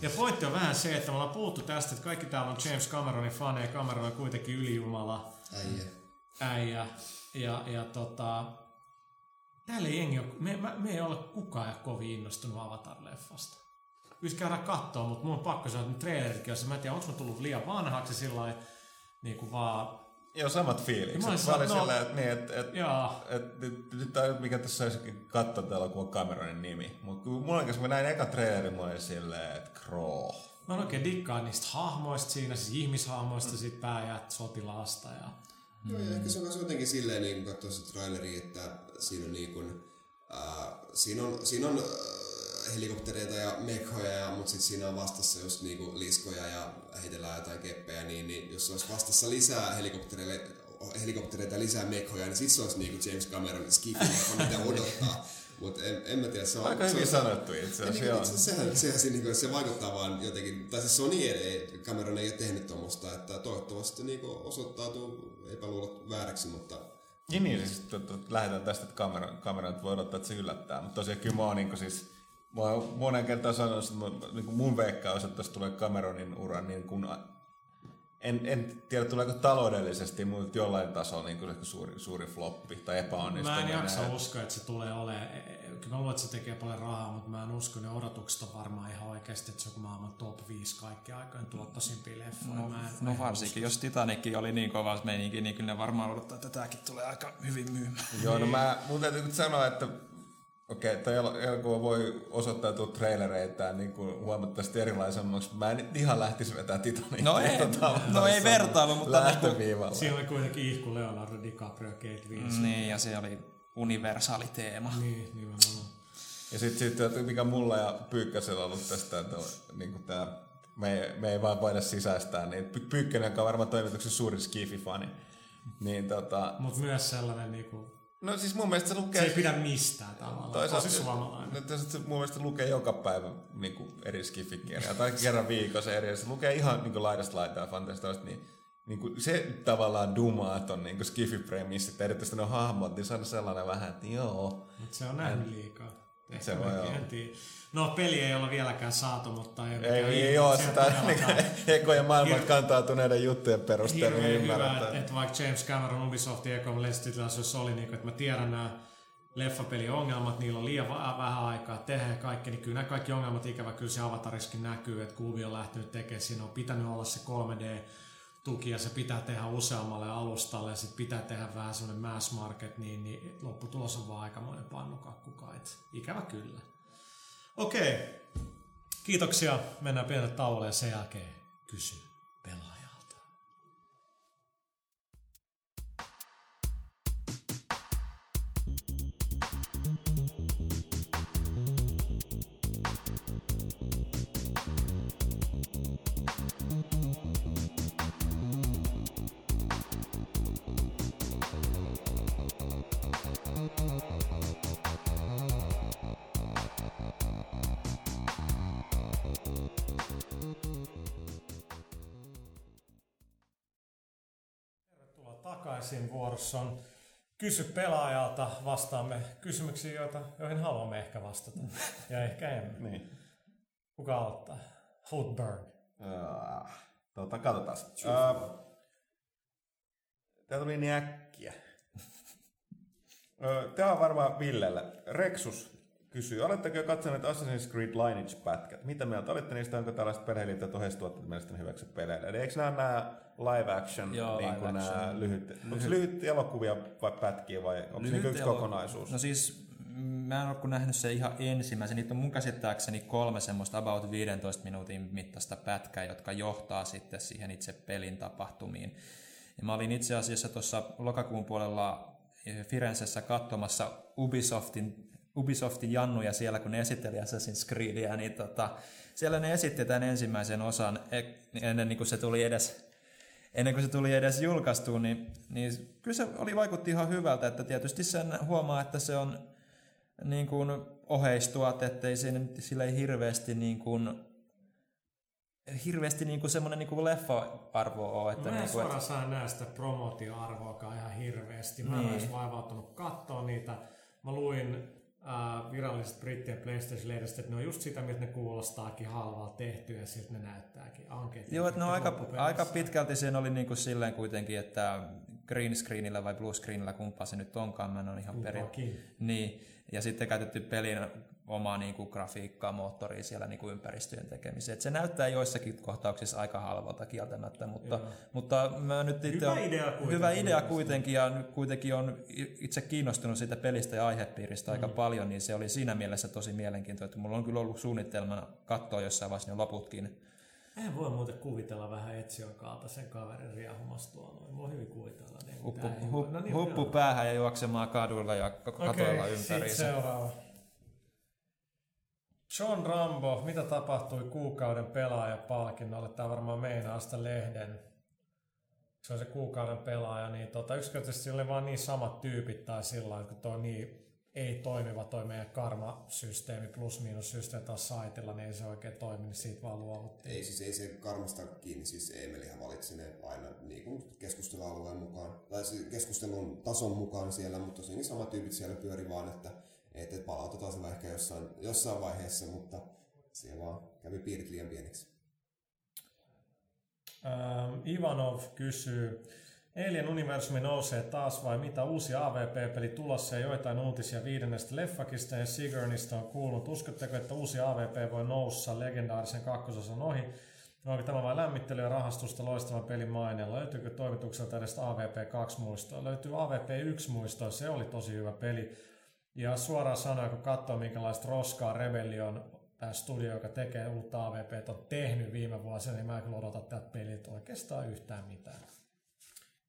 [SPEAKER 1] Ja pointti on vähän se, että me ollaan puhuttu tästä, että kaikki täällä on James Cameronin faneja, Cameron on kuitenkin ylijumala
[SPEAKER 2] Äijä.
[SPEAKER 1] Äijä. Ja, ja tota, täällä ei jengi ole, me, me, me ei ole kukaan kovin innostunut Avatar-leffasta. Kyllä käydään kattoo, mutta mun on pakko sanoa, että on se, mä en tiedä, onko mä tullut liian vanhaksi sillä niin kuin vaan
[SPEAKER 4] Joo, samat fiilikset.
[SPEAKER 1] Mä olin no-
[SPEAKER 4] silleen, että niin, että et,
[SPEAKER 1] Joo.
[SPEAKER 4] et, nyt, nyt tää, mikä tässä olisi katsoa täällä kun on Cameronin nimi. Mutta mulla kun mä näin eka trailerin, mä olin silleen, että kroo.
[SPEAKER 1] Mä en oikein dikkaa niistä hahmoista siinä, siis ihmishahmoista, sit pääjät sotilaasta ja...
[SPEAKER 2] Joo, ja ehkä se on myös jotenkin silleen, niin kun katsoo sitä traileria, että siinä on niin kuin, äh, siinä on, siinä on äh, helikoptereita ja mekhoja, ja, mutta sitten siinä on vastassa just niin kuin liskoja ja heitellään jotain keppejä, niin, niin jos olisi vastassa lisää helikoptereita, helikoptereita ja lisää mekhoja, niin sitten se olisi niin kuin James Cameron skifi, mitä odottaa. Mutta en, en mä tiedä, se on...
[SPEAKER 4] Aika
[SPEAKER 2] se
[SPEAKER 4] hyvin sanottu itse asiassa,
[SPEAKER 2] niin, itse sehän, sehän siinä, niin se vaikuttaa vaan jotenkin, tai siis Sony ei, Cameron ei ole tehnyt tuommoista, että toivottavasti niin osoittautuu epäluulot vääräksi, mutta
[SPEAKER 4] Niin, niin siis to, to, lähdetään tästä, että kamera, kamera nyt voi odottaa, että se yllättää. Mutta tosiaan kyllä mä oon niin siis, mä oon monen kertaan sanonut, että niin mun veikkaus, että tässä tulee Cameronin ura niin kuin, en, en tiedä tuleeko taloudellisesti, mutta jollain tasolla niin kuin suuri, suuri floppi tai
[SPEAKER 1] Mä en
[SPEAKER 4] epäonnistuminen.
[SPEAKER 1] jaksa uskoa, että se tulee olemaan. Kyllä mä luulen, että se tekee paljon rahaa, mutta mä en usko, ne odotukset on varmaan ihan oikeasti, että se on maailman top 5 kaikki aikojen tuottosimpia leffoja.
[SPEAKER 3] No,
[SPEAKER 1] mä en,
[SPEAKER 3] no varsinkin, jos Titanic oli niin kova meininki, niin kyllä ne varmaan odottaa, että tämäkin tulee aika hyvin myymään.
[SPEAKER 4] Joo, no mä, mun täytyy nyt sanoa, että okei, okay, toi elokuva voi osoittautua trailereitään niin kuin huomattavasti erilaisemmaksi. Mä en ihan lähtisi vetää Titanicia.
[SPEAKER 3] No ei,
[SPEAKER 4] tota,
[SPEAKER 3] no ei vertailu, mutta
[SPEAKER 4] Lähtöviivalla.
[SPEAKER 1] Siinä oli kuitenkin ihku Leonardo DiCaprio ja Kate Winslet.
[SPEAKER 3] Niin, ja se oli universaali teema.
[SPEAKER 1] Niin, nimenomaan.
[SPEAKER 4] Ja sitten sit, mikä mulla ja Pyykkäsellä on ollut tästä, että niin kuin tää, me, ei, me ei vaan voida sisäistää, niin Py- Pyykkönen, joka on varmaan toimituksen suurin skifi-fani, niin tota,
[SPEAKER 1] Mutta myös sellainen, niinku,
[SPEAKER 4] no siis mun mielestä se lukee...
[SPEAKER 1] se ei pidä mistään tavallaan.
[SPEAKER 4] Toisaalta,
[SPEAKER 1] Tosi suomalainen.
[SPEAKER 4] no, toisaalta se mun mielestä lukee joka päivä niin kuin eri skifikirjaa, tai kerran viikossa eri, se lukee ihan niin kuin laidasta laitaa fantastista, niin niin kuin se tavallaan dumaa ton niin skifi-premissit, erityisesti ne hahmot, niin se on sellainen vähän, että joo.
[SPEAKER 1] Mutta se on nähnyt liikaa. Ehkä
[SPEAKER 4] Se voi olla.
[SPEAKER 1] No peli ei ole vieläkään saatu, mutta ei,
[SPEAKER 4] Ei, ei, ole sitä niin ekoja maailman
[SPEAKER 1] Hir-
[SPEAKER 4] kantautuneiden juttujen perusteella
[SPEAKER 1] hirveän hyvä,
[SPEAKER 4] ymmärretään.
[SPEAKER 1] että, että vaikka James Cameron Ubisoftin ekon lehdistötilaisuudessa oli, niin kuin, että mä tiedän nämä leffapeliongelmat, niillä on liian va- vähän aikaa tehdä kaikki, niin kyllä nämä kaikki ongelmat ikävä kyllä se avatariskin näkyy, että Kubi on lähtenyt tekemään, siinä on pitänyt olla se 3D tuki ja se pitää tehdä useammalle alustalle ja sitten pitää tehdä vähän semmoinen mass market, niin, niin lopputulos on vaan aikamoinen pannukakku kait. Ikävä kyllä. Okei, kiitoksia. Mennään pienelle tauolle ja sen jälkeen kysy takaisin. Vuorossa on Kysy pelaajalta. Vastaamme kysymyksiin, joita, joihin haluamme ehkä vastata. Ja ehkä emme.
[SPEAKER 4] Niin.
[SPEAKER 1] Kuka aloittaa? Hoodburn.
[SPEAKER 4] Uh, tota, katsotaan. Uh, Tää tuli niin äkkiä. Ö, Tää on varmaan Villelle. Rexus kysyy, oletteko jo katsoneet Assassin's Creed Lineage-pätkät? Mitä mieltä olette niistä? Onko tällaiset perheliittoet ohjeistuotteet mielestäni hyväksi peleille? Eli eikö nämä nämä live action,
[SPEAKER 3] Joo,
[SPEAKER 4] niin
[SPEAKER 3] live
[SPEAKER 4] kuin
[SPEAKER 3] action.
[SPEAKER 4] nämä lyhyt, onko se lyhyt elokuvia vai pätkiä vai onko se niin yksi
[SPEAKER 3] elo-
[SPEAKER 4] kokonaisuus?
[SPEAKER 3] No siis mä en ole nähnyt se ihan ensimmäisen. Niitä on mun käsittääkseni kolme semmoista about 15 minuutin mittaista pätkää, jotka johtaa sitten siihen itse pelin tapahtumiin. Ja mä olin itse asiassa tuossa lokakuun puolella Firenzessä katsomassa Ubisoftin, Ubisoftin jannuja siellä, kun ne esitteli Assassin's Creedia, niin tota, siellä ne esitti tämän ensimmäisen osan e- ennen niin kuin se tuli edes ennen kuin se tuli edes julkaistuun, niin, niin kyllä se oli, vaikutti ihan hyvältä, että tietysti sen huomaa, että se on niin kuin oheistuot, ettei siinä sillä ei hirveästi niin kuin, hirveästi niin kuin semmoinen niin kuin leffa-arvo ole. Että
[SPEAKER 1] Mä en
[SPEAKER 3] niin kuin,
[SPEAKER 1] suoraan saa näe sitä promootioarvoakaan ihan hirveästi. Mä en
[SPEAKER 3] Niin.
[SPEAKER 1] olisi vaivautunut katsoa niitä. Mä luin äh, viralliset brittien PlayStation-lehdestä, että ne on just sitä, miltä ne kuulostaakin halvalla tehty ja siltä ne näyttääkin. Ankeet,
[SPEAKER 3] Joo, että no aika, aika pitkälti siinä oli niin kuin silleen kuitenkin, että green screenillä vai blue screenillä, kumpaa se nyt onkaan, mä en ole ihan perin. Niin, ja sitten käytetty pelin omaa niin kuin, grafiikkaa, moottoria siellä niin kuin ympäristöjen tekemiseen. Et se näyttää joissakin kohtauksissa aika halvalta kieltämättä, mutta, mutta mä nyt itse
[SPEAKER 1] Hyvä
[SPEAKER 3] on,
[SPEAKER 1] idea kuitenkin.
[SPEAKER 3] hyvä idea kuitenkin, ja nyt kuitenkin on itse kiinnostunut siitä pelistä ja aihepiiristä
[SPEAKER 1] Mm.
[SPEAKER 3] aika paljon, niin se oli siinä mielessä tosi mielenkiintoista. että Mulla on kyllä ollut suunnitelmana katsoa jossain vaiheessa ne loputkin.
[SPEAKER 1] En voi muuten kuvitella vähän Etsion kaltaisen kaverin riehumassa tuolla. noin. Voi hyvin kuvitella. Niin
[SPEAKER 3] Huppu,
[SPEAKER 1] mitä ei
[SPEAKER 3] hu,
[SPEAKER 1] voi. No niin,
[SPEAKER 3] huppu päähän ja juoksemaan kaduilla ja katoilla
[SPEAKER 1] Okei,
[SPEAKER 3] ympäriinsä.
[SPEAKER 1] seuraava. John Rambo, mitä tapahtui kuukauden pelaajapalkinnolle? Tämä varmaan meinaa sitä lehden. Se on se kuukauden pelaaja, niin tota, yksinkertaisesti oli vaan niin samat tyypit tai sillä toi on niin ei toimiva toi meidän karmasysteemi plus miinus systeemi taas saitilla, niin ei se oikein toimi, niin siitä vaan luovuttiin.
[SPEAKER 2] Ei siis ei se karmasta kiinni, siis Emelihän valitsi ne aina niin kuin keskustelualueen mukaan, tai siis keskustelun tason mukaan siellä, mutta tosiaankin samat tyypit siellä pyöri vaan, että, että palautetaan se ehkä jossain, jossain vaiheessa, mutta siellä vaan kävi piirit liian pieniksi.
[SPEAKER 1] Ähm, Ivanov kysyy, Alien universumi nousee taas vai mitä uusia AVP-peli tulossa ja joitain uutisia viidennestä leffakista ja Sigournista on kuullut. Uskotteko, että uusi AVP voi noussa legendaarisen kakkososan ohi? Onko tämä vain lämmittely ja rahastusta loistavan pelin maineella? Löytyykö toimitukselta edes AVP2-muistoa? Löytyy AVP1-muistoa, se oli tosi hyvä peli. Ja suoraan sanoen, kun katsoo minkälaista roskaa Rebellion tämä studio, joka tekee uutta AVP, on tehnyt viime vuosina, niin mä en kyllä odota tätä peliltä oikeastaan yhtään mitään.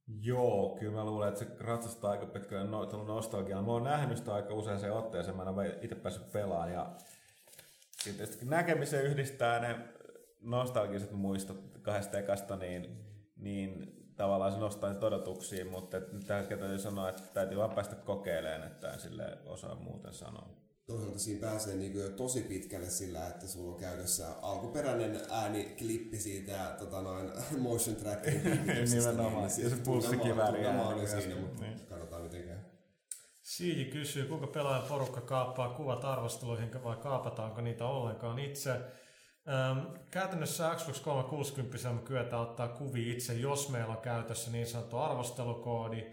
[SPEAKER 4] Joo, kyllä mä luulen, että se ratsastaa aika pitkälle no, tuolla nostalgialla. Mä oon nähnyt sitä aika usein se otteeseen, mä en ole itse päässyt pelaamaan. Ja kun näkemisen yhdistää ne nostalgiset muistot kahdesta ekasta, niin, niin tavallaan se nostaa niitä odotuksia, mutta nyt tällä täytyy sanoa, että täytyy vaan päästä kokeilemaan, että en sille osaa muuten sanoa.
[SPEAKER 2] Toisaalta siinä pääsee niin jo tosi pitkälle sillä, että sulla on käytössä alkuperäinen ääniklippi siitä ja tota noin, motion kehityksestä,
[SPEAKER 4] Nimenomaan.
[SPEAKER 2] niin
[SPEAKER 4] Ja se pulssikivääri
[SPEAKER 2] tunnelma on siinä, mutta
[SPEAKER 4] Niin.
[SPEAKER 2] katsotaan miten käy.
[SPEAKER 1] Siiji kysyy, kuinka pelaajan porukka kaappaa kuvat arvosteluihin vai kaapataanko niitä ollenkaan itse? Ähm, käytännössä Xbox 360 me kyetään ottaa kuvia itse, jos meillä on käytössä niin sanottu arvostelukoodi,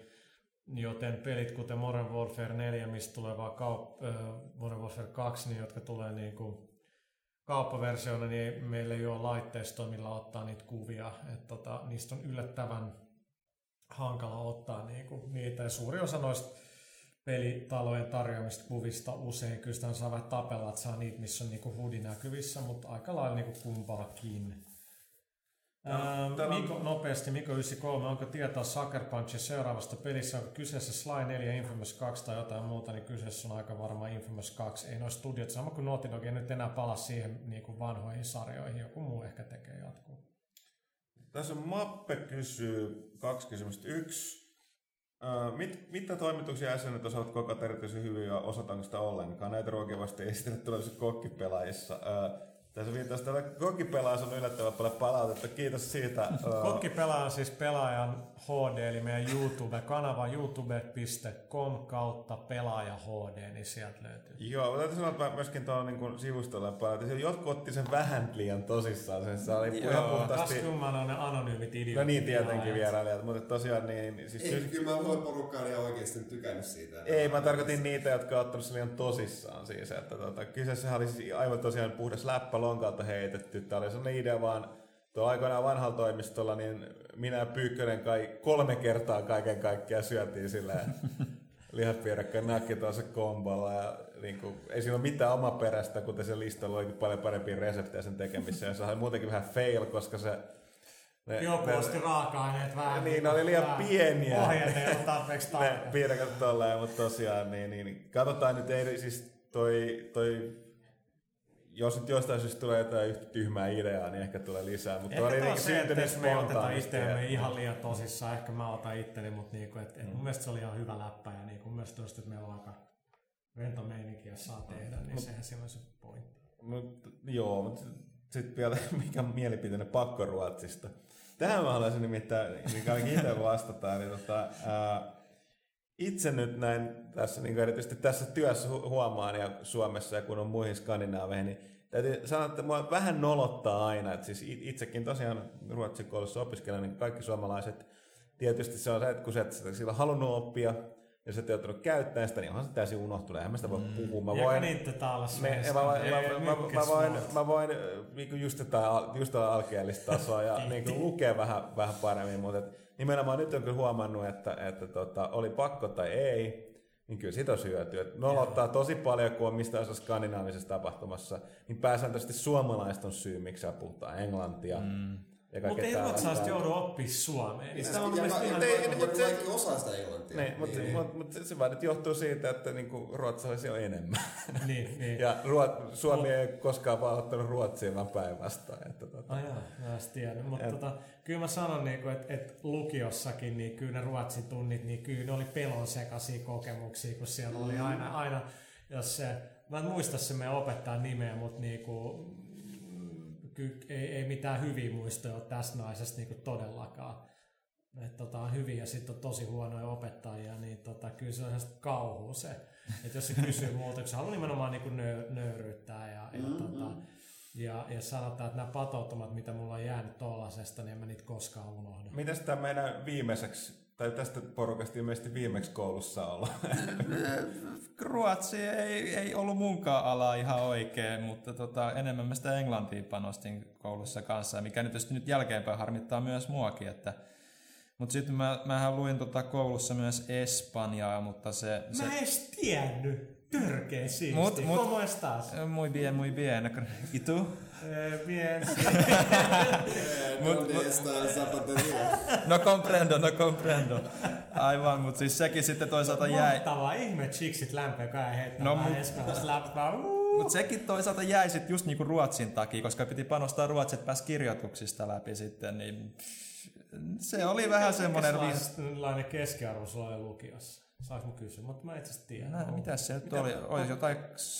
[SPEAKER 1] joten pelit kuten Modern Warfare 4, mistä tulee vaan kaup- äh, Modern Warfare 2, niin jotka tulee niin kuin kauppaversioina, niin meillä ei ole laitteistoa, millä ottaa niitä kuvia. Et tota, niistä on yllättävän hankala ottaa niinku niitä. Ja suuri osa noista pelitalojen tarjoamista kuvista usein kyllä sitä saa vähän tapella, että saa niitä, missä on niinku hudi näkyvissä, mutta aika lailla niinku kumpaakin. Ähm,
[SPEAKER 4] täällä on-
[SPEAKER 1] Miko, nopeasti, Miko 93, onko tietoa Sucker Punchin seuraavasta pelissä, onko kyseessä Sly 4, Infamous 2 tai jotain muuta, niin kyseessä on aika varmaan Infamous 2. Ei noin studiot, sama kuin Naughty Dog, ei nyt enää pala siihen niin kuin vanhoihin sarjoihin, joku muu ehkä tekee jatkuu.
[SPEAKER 4] Tässä on Mappe kysyy kaksi kysymystä. Yksi, Uh, mit, mitä toimituksia jäsenet osaavat kokata erityisen hyvin ja osataanko sitä ollenkaan? Näitä ruokia vasta esitellä tulevissa kokkipelaajissa. Uh, tässä viittaisi tällä kokkipelaajassa on yllättävän paljon palautetta. Kiitos siitä. Uh,
[SPEAKER 1] Kokki pelaa siis pelaajan HD, eli meidän YouTube-kanava youtube.com kautta pelaaja HD, niin sieltä löytyy.
[SPEAKER 4] Joo, mutta täytyy sanoa, että myöskin tuolla niin sivustolla paljon, jotkut otti sen vähän liian tosissaan. Sen, se oli
[SPEAKER 3] Joo,
[SPEAKER 4] ihan puhtaasti...
[SPEAKER 1] on ne anonyymit idiootit.
[SPEAKER 4] No niin, tietenkin vierailijat, mutta tosiaan niin... Siis
[SPEAKER 2] Ei, kyllä mä luulen porukkaan ihan oikeasti tykännyt siitä.
[SPEAKER 4] Ei, mä tarkoitin niitä, jotka on ottanut sen liian tosissaan siis, että tota, kyseessä oli siis aivan tosiaan puhdas läppä lonkalta heitetty. Tämä oli sellainen idea vaan, tuo aikoinaan vanhalla toimistolla, niin minä ja Pyykkönen kai kolme kertaa kaiken kaikkiaan syötiin sillä lihapiirakka nakki tuossa kombolla ja niin kuin, ei siinä ole mitään omaperäistä, kuten se listalla oli paljon parempia reseptejä sen tekemisessä. Ja se oli muutenkin vähän fail, koska se ne,
[SPEAKER 1] Joku osti raaka-aineet vähän.
[SPEAKER 4] Niin, ne oli liian
[SPEAKER 1] vähän
[SPEAKER 4] pieniä.
[SPEAKER 1] Ohjeet ei ole tarpeeksi
[SPEAKER 4] piirakat tolleen, mutta tosiaan, niin, niin, katsotaan nyt, ei siis toi, toi jos nyt jostain syystä tulee jotain yhtä tyhmää ideaa, niin ehkä tulee lisää. Mutta
[SPEAKER 1] Ehkä
[SPEAKER 4] oli niinku
[SPEAKER 1] se, että jos me ei oteta
[SPEAKER 4] spontaanisti,
[SPEAKER 1] itseämme ihan liian tosissaan, ehkä mä otan itteni, mutta niinku, et, et mun mielestä se oli ihan hyvä läppä ja niinku, mun mielestä tosta, että meillä on aika rento meininki, jos saa tehdä, niin sehän siinä on se pointti.
[SPEAKER 4] Mut, joo, mutta sitten vielä mikä mielipiteinen pakkoruotsista. Tähän mä haluaisin nimittäin, mikä on itse vastata, niin tota, ää, itse nyt näin tässä, niin erityisesti tässä työssä hu- huomaan ja Suomessa ja kun on muihin skandinaaveihin, niin täytyy sanoa, että mua vähän nolottaa aina, että siis it- itsekin tosiaan Ruotsin koulussa opiskelen, niin kaikki suomalaiset, tietysti se on se, että kun sä et sillä halunnut oppia, ja sä et joutunut käyttämään sitä, niin onhan se täysin unohtunut. Eihän mä sitä voi puhua. Mä voin,
[SPEAKER 1] niitä taas
[SPEAKER 4] me, mä, voin, mä, mä, mä, mä, voin, mä voin niinku just tätä just tätä alkeellista tasoa ja niinku lukea vähän, vähän paremmin, mutta et, nimenomaan nyt on kyllä huomannut, että, että tota, oli pakko tai ei, niin kyllä siitä on hyötyä. Me ottaa tosi paljon, kun on mistä osa skandinaavisessa tapahtumassa, niin pääsääntöisesti suomalaiset on syy, miksi puhutaan englantia. Mm. Ja
[SPEAKER 1] Mutta ei ruotsalaiset joudu oppia suomeen. Niin sitä on
[SPEAKER 2] Ja,
[SPEAKER 1] mielestäni
[SPEAKER 2] ja,
[SPEAKER 1] ihan...
[SPEAKER 4] mutta se-
[SPEAKER 2] kaikki osaa sitä englantia.
[SPEAKER 4] Niin, mutta
[SPEAKER 2] Niin,
[SPEAKER 4] mut, mut se vaan nyt johtuu siitä, että niinku ruotsalaisia on enemmän.
[SPEAKER 1] Niin, niin.
[SPEAKER 4] Ja ruot, Suomi ei koskaan vaan ottanut Ruotsia, vaan päinvastoin. Että tota.
[SPEAKER 1] Ai joo, mä en tiedä. Mutta tota, kyllä mä sanon, niinku, että et lukiossakin, niin kyllä ne ruotsin tunnit, niin kyllä ne oli pelon sekaisia kokemuksia, kun siellä oli aina, aina jos se, mä en muista se meidän opettajan nimeä, mutta niinku, mm, ky, ei, ei, mitään hyviä muistoja ole tästä naisesta niinku todellakaan. Et tota, on hyviä ja sitten on tosi huonoja opettajia, niin tota, kyllä se on sellaista kauhua se. Että jos se kysyy muuta, kun se haluaa nimenomaan niinku nö, nöyryyttää ja, ja, tota, ja, ja sanotaan, että nämä patoutumat, mitä mulla on jäänyt tollasesta, niin en mä niitä koskaan unohda.
[SPEAKER 4] Mitäs tämä meidän viimeiseksi, tai tästä porukasta ilmeisesti viimeksi koulussa olla?
[SPEAKER 3] Ruotsi ei, ei ollut munkaan ala ihan oikein, mutta tota, enemmän mä sitä englantia panostin koulussa kanssa, mikä nyt, tietysti nyt jälkeenpäin harmittaa myös muakin, että mutta sitten mä, mähän luin tota koulussa myös Espanjaa, mutta se... se
[SPEAKER 1] Mä en edes tiennyt. Törkeä siisti.
[SPEAKER 3] Mut- mut-
[SPEAKER 1] ¿Cómo estás?
[SPEAKER 3] Muy bien, muy bien. ¿Y tú?
[SPEAKER 1] Eh, bien.
[SPEAKER 2] ¿Dónde está el zapatería?
[SPEAKER 3] No comprendo, no comprendo. Aivan, mutta siis sekin sitten toisaalta jäi...
[SPEAKER 1] Mahtavaa. Ihme chiksit lämpöä kai heittää
[SPEAKER 3] No, mut-
[SPEAKER 1] läppää.
[SPEAKER 3] Mutta sekin toisaalta jäi sitten just niinku Ruotsin takia, koska piti panostaa Ruotsin, että pääsi kirjoituksista läpi sitten, niin se oli vähän semmoinen...
[SPEAKER 1] Minkälainen keskiarvo sulla oli lukiossa? Saanko mä kysyä? Mutta mä itse asiassa tiedän.
[SPEAKER 3] Nää, mitäs se nyt oli? Olisi jotain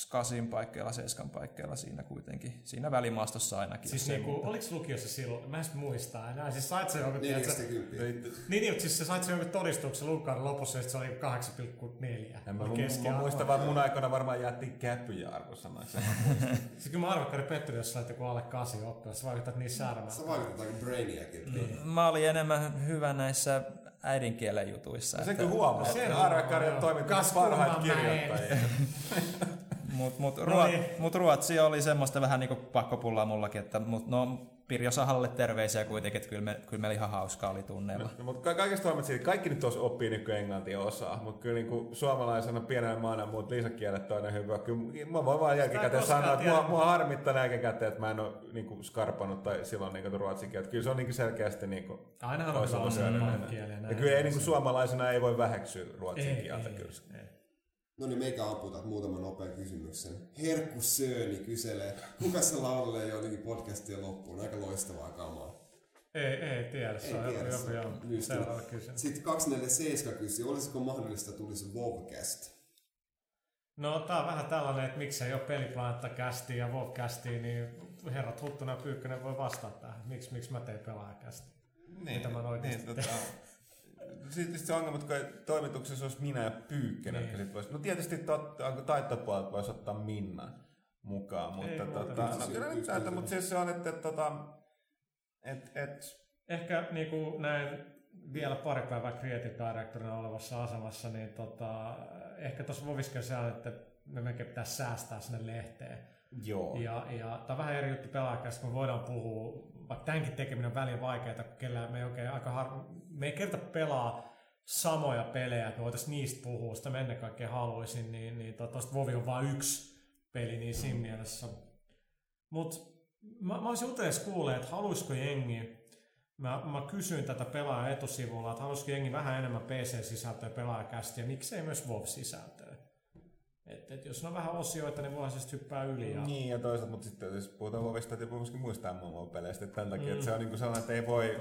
[SPEAKER 3] kasin paikkeilla, seiskan paikkeilla siinä kuitenkin. Siinä välimaastossa ainakin.
[SPEAKER 1] Siis niinku,
[SPEAKER 3] muuta.
[SPEAKER 1] oliko lukiossa silloin? Mä en muista enää. Siis sait sä jonkun, tiedätkö,
[SPEAKER 2] 40.
[SPEAKER 1] niin, niin, mutta siis sä sait sen jonkun todistuksen lukukauden lopussa, että se oli 8,4.
[SPEAKER 4] En mä,
[SPEAKER 1] Oli
[SPEAKER 4] mä, muistan vaan mun aikana varmaan jättiin käpyjä arvosanaksi.
[SPEAKER 1] Siis kyllä mä arvokkaan pettynyt, jos sait joku alle 8 oppilas. Sä vaikutat niin särmältä.
[SPEAKER 2] Se vaikuttaa kuin Brainiakin.
[SPEAKER 1] Niin.
[SPEAKER 3] Mä olin enemmän hyvä näissä äidinkielen jutuissa.
[SPEAKER 4] Kyllä huomaa,
[SPEAKER 1] No sen
[SPEAKER 4] että
[SPEAKER 1] huomaa,
[SPEAKER 4] Arvekarjan
[SPEAKER 1] joo.
[SPEAKER 4] toimittajat
[SPEAKER 1] mäen.
[SPEAKER 4] kirjoittajia.
[SPEAKER 3] Mut, mut,
[SPEAKER 1] No
[SPEAKER 3] ruo-
[SPEAKER 1] niin.
[SPEAKER 3] mut Ruotsi oli semmoista vähän niinku pakkopullaa mullakin, että mut no Pirjo Sahalle terveisiä kuitenkin, että kyllä, me, kyllä meillä ihan hauskaa oli tunneilla.
[SPEAKER 4] No, mutta kaikesta siitä, kaikki nyt tuossa oppii nykyään englantia osaa, mutta kyllä niin suomalaisena pienenä maana muut lisäkielet toinen hyvä. Kyllä mä voin vaan jälkikäteen sanoa, että mua, mua harmittaa jälkikäteen, että mä en ole niin kuin skarpannut tai silloin niin kuin ruotsin kieltä. Kyllä se on niin kuin selkeästi niin kuin,
[SPEAKER 1] Ainahan on hyvä kieliä.
[SPEAKER 4] Ja kyllä ei niin kuin suomalaisena ei voi väheksyä ruotsin
[SPEAKER 1] Ei,
[SPEAKER 4] kieltä
[SPEAKER 1] ei,
[SPEAKER 4] kyllä.
[SPEAKER 1] ei.
[SPEAKER 2] No niin, meikä amputaan muutaman nopean kysymyksen. Herkku Sööni kyselee, kuka se laulee jotenkin podcastien loppuun? Aika loistavaa kamaa.
[SPEAKER 1] Ei, ei tiedä. Se on
[SPEAKER 2] tiedä,
[SPEAKER 1] joku, joku
[SPEAKER 2] lysti.
[SPEAKER 1] seuraava kysymys.
[SPEAKER 2] Sitten 247 kysyy, olisiko mahdollista tulisi Vovcast?
[SPEAKER 1] No tää on vähän tällainen, että miksei ole peliplanetta kästi ja kästi, niin herrat Huttunen ja Pyykkönen voi vastata tähän. Miksi, miksi mä teen pelaajakästi?
[SPEAKER 4] Niin,
[SPEAKER 1] Mitä mä oikeasti
[SPEAKER 4] niin, tota, sitten se ongelma, että toimituksessa olisi minä ja Pyykkönen,
[SPEAKER 1] Niin.
[SPEAKER 4] sit vois, no tietysti totta, taittopuolelta voisi ottaa Minna mukaan, mutta,
[SPEAKER 1] Ei
[SPEAKER 4] tota, no, kyllä nyt mutta siis se on, että, että, tota, et, et,
[SPEAKER 1] Ehkä niin kuin näin vielä pari päivää creative directorina olevassa asemassa, niin tota, ehkä tuossa Voviska se on, että me melkein pitäisi säästää sinne lehteen.
[SPEAKER 4] joo.
[SPEAKER 1] Ja, ja tämä on vähän eri juttu pelaajakästä, kun me voidaan puhua, vaikka tämänkin tekeminen on välillä vaikeaa, kun kellään me ei oikein aika har... me ei kerta pelaa samoja pelejä, että me voitaisiin niistä puhua, sitä mä ennen kaikkea haluaisin, niin, niin tuosta Vovi on vain yksi peli, niin siinä mielessä. Mutta mä, mä olisin utelias kuulee, että haluaisiko jengi, mä, mä kysyin tätä pelaajan etusivulla, että haluaisiko jengi vähän enemmän PC-sisältöä pelaajakästä ja miksei myös WoW-sisältöä. Että et jos on vähän osioita, niin voihan se sitten hyppää yli. Ja...
[SPEAKER 4] Niin, ja toisaalta, mutta sitten jos puhutaan Vovista, täytyy myöskin muistaa MMO-peleistä, että tämän takia, että se on niin kuin sellainen, että ei voi,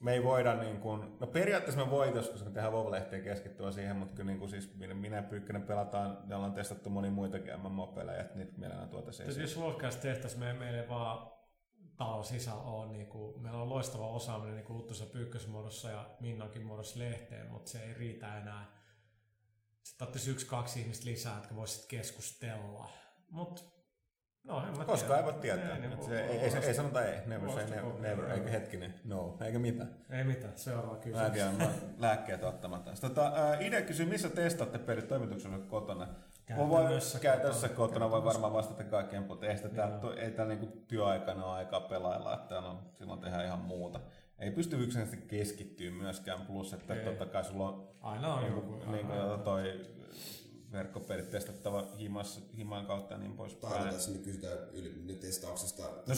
[SPEAKER 4] me ei voida niin kuin, no periaatteessa me voitaisiin, koska me tehdään Vov-lehteen keskittyä siihen, mutta kyllä niin kuin siis minä, minä Pyykkönen pelataan, me ollaan testattu moni muitakin MMO-pelejä, että niitä mielellään tuotaisiin
[SPEAKER 1] Siis jos Wolfcast tehtäisiin, me, meillä ei vaan talon sisällä on, niin kuin, meillä on loistava osaaminen niin Luttusen pyykkösmuodossa ja Minnankin muodossa lehteen, mutta se ei riitä enää. Sitten ottaisi yksi, kaksi ihmistä lisää, jotka voisivat keskustella. Mutta No, en mä
[SPEAKER 4] Koska
[SPEAKER 1] tiedä.
[SPEAKER 4] ei voi tietää.
[SPEAKER 1] Ei, niin
[SPEAKER 4] se, ei, ei, ei, sanota ei. Never say never, never. Eikä hetkinen. No. Eikä mitään.
[SPEAKER 1] Ei mitään, seuraava kysymys.
[SPEAKER 4] Mäkin olen lääkkeet ottamatta. Tota, ää, Ide kysyy, missä testaatte pelit toimituksella kotona?
[SPEAKER 1] Käytännössä
[SPEAKER 4] voi, käytännössä
[SPEAKER 1] kotona.
[SPEAKER 4] kotona voi varmaan vastata kaikkeen, mutta ei, sitä ei täällä niinku työaikana ole aikaa pelailla, että täällä on, silloin tehdään ihan muuta. Ei pysty yksinkertaisesti keskittyä myöskään, plus että
[SPEAKER 1] Ei.
[SPEAKER 4] totta kai sulla on
[SPEAKER 1] Aina on joku.
[SPEAKER 4] niin, niin
[SPEAKER 1] aina.
[SPEAKER 4] kuin toi verkkopelit testattava himas, himan kautta ja niin poispäin.
[SPEAKER 2] Tai tässä nyt kysytään yli, nyt testauksesta.
[SPEAKER 4] No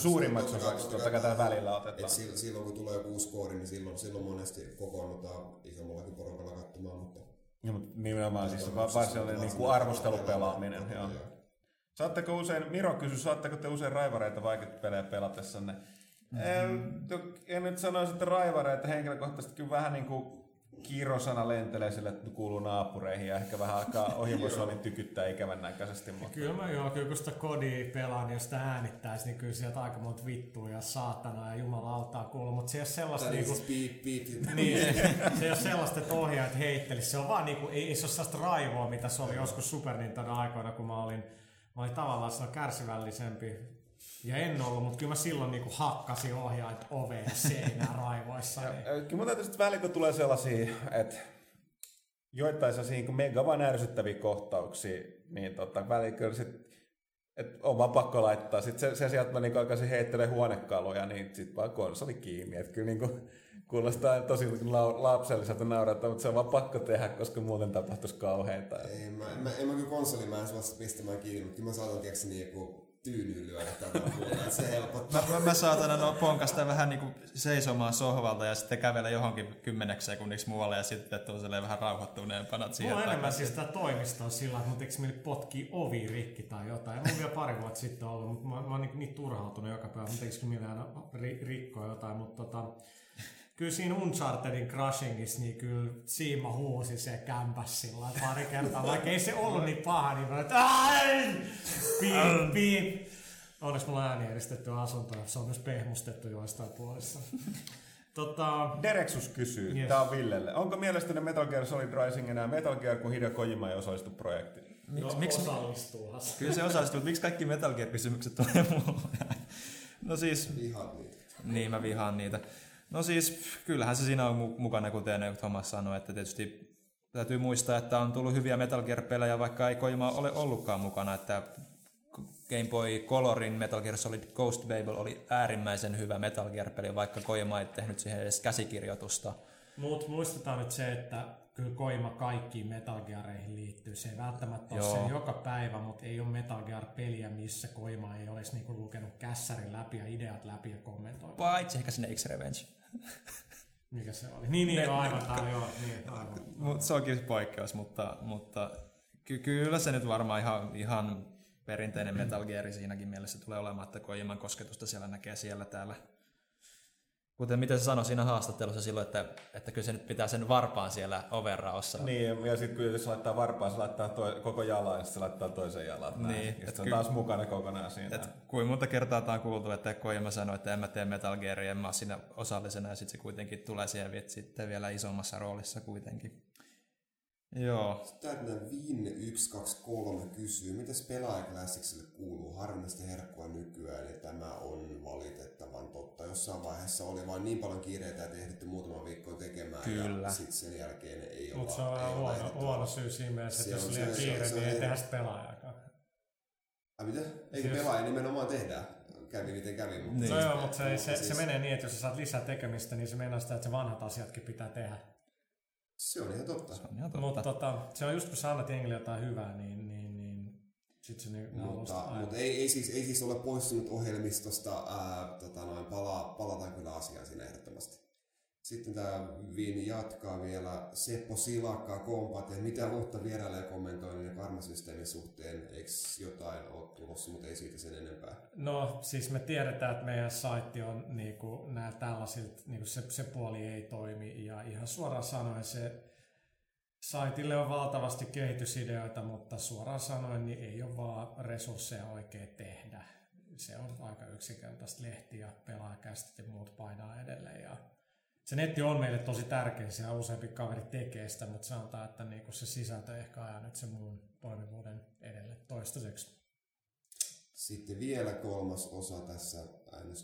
[SPEAKER 2] kai-
[SPEAKER 4] osaksi totta kai täällä välillä otetaan.
[SPEAKER 2] Et silloin, silloin, kun tulee joku uusi koodi, niin silloin, silloin monesti kokoonnutaan isommallakin porukalla katsomaan, mutta
[SPEAKER 4] Ja, mutta nimenomaan siis
[SPEAKER 2] siis
[SPEAKER 4] varsinainen niin kuin arvostelupelaaminen. joo. Saatteko usein, Miro kysyi, saatteko te usein raivareita vaikeita pelejä pelatessanne? Mm-hmm. En, nyt sanoisi, että raivareita henkilökohtaisesti kyllä vähän niin kuin kirosana lentelee sille, että kuuluu naapureihin ja ehkä vähän alkaa ohjelmosuolin tykyttää ikävän näköisesti. Mutta
[SPEAKER 1] Kyllä mä joo, kyllä kun sitä kodia pelaan, niin jos sitä äänittäisi, niin kyllä sieltä aika monta vittua ja saatana ja jumalautaa kuuluu, mutta se ei ole sellaista
[SPEAKER 2] tai
[SPEAKER 1] niinku,
[SPEAKER 2] siis piip, piip,
[SPEAKER 1] niin, se ei ole sellaista, että ohjaajat heittelisi. Se on vaan niinku, ei, ei se ole sellaista raivoa, mitä se oli joskus Super Nintendo aikoina, kun mä olin, mä olin tavallaan kärsivällisempi. Ja en ollut, mutta kyllä mä silloin niinku hakkasin ohjaajat oveen ja seinään raivoissa. Niin.
[SPEAKER 4] Ö, Kyllä mun täytyy sitten välillä, kun tulee sellaisia, että joitain sellaisia niin mega vaan ärsyttäviä kohtauksia, niin tota, välillä kyllä sit, että on vaan pakko laittaa. Sitten se, se sieltä mä niin alkaisin heittelee huonekaluja, niin sitten vaan konsoli kiinni. Että kyllä niin kuin, kuulostaa tosi lau- lapselliselta naurata, mutta se on vaan pakko tehdä, koska muuten tapahtuisi kauheita.
[SPEAKER 2] Ei, mä, en, mä, en mä kyllä konsoli, mä en suosta pistämään kiinni, mutta kyllä mä saatan tiedätkö niinku tyynyyn lyödä tätä että se helpottaa.
[SPEAKER 3] Mä, mä, mä saatan no, ponkasta vähän niinku seisomaan sohvalta ja sitten kävellä johonkin kymmeneksi sekunniksi muualle ja sitten tuu silleen vähän rauhoittuneempana siihen
[SPEAKER 1] Mulla on enemmän siis sitä toimistoa sillä, että mun eikö meni potkii ovi rikki tai jotain. Mun vielä pari vuotta sitten ollut, mutta mä, mä oon niin, niin turhautunut joka päivä, mutta eikö millään ri, rikkoa jotain. Mutta tota, kyllä siinä Unchartedin Crushingissa, niin kyllä Siima huusi se kämpäs sillä pari kertaa. Vaikka ei se ollut niin paha, niin mä että ai! Piip, piip. Onneksi mulla on äänieristetty asunto se on myös pehmustettu joistain puolissa. tota,
[SPEAKER 4] Dereksus kysyy,
[SPEAKER 1] Yes.
[SPEAKER 4] tämä on Villelle. Onko mielestäni Metal Gear Solid Rising enää Metal Gear, kun Hideo Kojima ei osallistu projektiin?
[SPEAKER 1] no,
[SPEAKER 3] miksi-
[SPEAKER 1] osallistuuhan se.
[SPEAKER 3] Kyllä se osallistuu, mutta miksi kaikki Metal Gear-kysymykset tulee mulle? No siis,
[SPEAKER 2] Vihaat niitä.
[SPEAKER 3] niin mä vihaan niitä. No siis, kyllähän se siinä on mu- mukana, kuten Thomas sanoi, että tietysti täytyy muistaa, että on tullut hyviä Metal Gear-pelejä, vaikka ei Kojima ole ollutkaan mukana, että Game Boy Colorin Metal Gear Solid Ghost Babel oli äärimmäisen hyvä Metal Gear-peli, vaikka Kojima ei tehnyt siihen edes käsikirjoitusta.
[SPEAKER 1] Mutta muistetaan nyt se, että kyllä Koima kaikkiin Metal Geareihin liittyy. Se ei välttämättä ole
[SPEAKER 3] Joo.
[SPEAKER 1] se joka päivä, mutta ei ole Metal Gear-peliä, missä Koima ei olisi niinku lukenut kässärin läpi ja ideat läpi ja kommentoinut.
[SPEAKER 3] Paitsi ehkä sinne X-Revenge.
[SPEAKER 1] Mikä se oli? Niin, niin, joo, aivan, aivan, joo, niin, aivan.
[SPEAKER 3] Mut se onkin poikkeus, mutta, mutta ky- kyllä se nyt varmaan ihan, ihan perinteinen Metal Gear siinäkin mielessä tulee olemaan, että Kojiman kosketusta siellä näkee siellä täällä. Kuten miten se sanoi siinä haastattelussa silloin, että, että kyllä se nyt pitää sen varpaan siellä overraossa.
[SPEAKER 4] Niin, ja sitten kun jos laittaa varpaan, se laittaa toi, koko jalan ja sitten se laittaa toisen jalan. Näin.
[SPEAKER 3] Niin,
[SPEAKER 4] ja sitten se on
[SPEAKER 3] ky-
[SPEAKER 4] taas mukana kokonaan siinä.
[SPEAKER 3] Et kuinka monta kertaa tämä on kuultu, että Kojima sanoi, että en mä tee Metal Gearia, en mä ole siinä osallisena, ja sitten se kuitenkin tulee siihen sitten vielä isommassa roolissa kuitenkin. Joo,
[SPEAKER 2] Täytänä Vin 123 kysyy, mitäs pelaajaklassikselle kuuluu harvinaista herkkua nykyään, ja tämä on valitettavan totta. Jossain vaiheessa oli vain niin paljon kiireitä, että ehditty muutama viikko tekemään,
[SPEAKER 3] Kyllä.
[SPEAKER 2] ja sitten sen jälkeen ei olla
[SPEAKER 1] Mutta se on
[SPEAKER 2] ei
[SPEAKER 1] huono, huono syy siinä mielessä,
[SPEAKER 2] Se
[SPEAKER 1] että jos
[SPEAKER 2] on- se-
[SPEAKER 1] liian
[SPEAKER 2] se-
[SPEAKER 1] kiire,
[SPEAKER 2] se-
[SPEAKER 1] niin
[SPEAKER 2] se-
[SPEAKER 1] ei tehdä pelaajakaan.
[SPEAKER 2] Ai mitä? Eikö
[SPEAKER 1] Siis-
[SPEAKER 2] pelaaja nimenomaan tehdään? Kävi miten kävi, mutta...
[SPEAKER 3] Niin.
[SPEAKER 1] No joo, mutta se, se,
[SPEAKER 2] siis-
[SPEAKER 1] se menee niin, että jos sä saat lisää tekemistä, niin se meinaa sitä, että se vanhat asiatkin pitää tehdä.
[SPEAKER 2] Se on ihan totta.
[SPEAKER 3] se on ihan totta.
[SPEAKER 1] Mutta tota, se on just kun sä annat jengille jotain hyvää, niin, niin, niin sit se niin,
[SPEAKER 2] Mutta, mutta ei, ei, siis, ei siis ole poistunut ohjelmistosta. Ää, tota noin, palaa, palataan kyllä asiaan siinä ehdottomasti. Sitten tämä Viini jatkaa vielä. Seppo Silakkaa kompat, ja mitä uutta vierailee kommentoinnin ja karmasysteemin suhteen. Eikö jotain ole tulossa, mutta ei siitä sen enempää.
[SPEAKER 1] No siis me tiedetään, että meidän saitti on niinku, nämä tällaisilta, niinku se, se puoli ei toimi ja ihan suoraan sanoen se saitille on valtavasti kehitysideoita, mutta suoraan sanoen niin ei ole vaan resursseja oikein tehdä. Se on aika yksinkertaista lehti ja pelaajakästit ja muut painaa edelleen ja se netti on meille tosi tärkeä, siellä useampi kaveri tekee sitä, mutta sanotaan, että niinku se sisältö ehkä ajaa nyt sen muun toimivuuden edelle toistaiseksi.
[SPEAKER 2] Sitten vielä kolmas osa tässä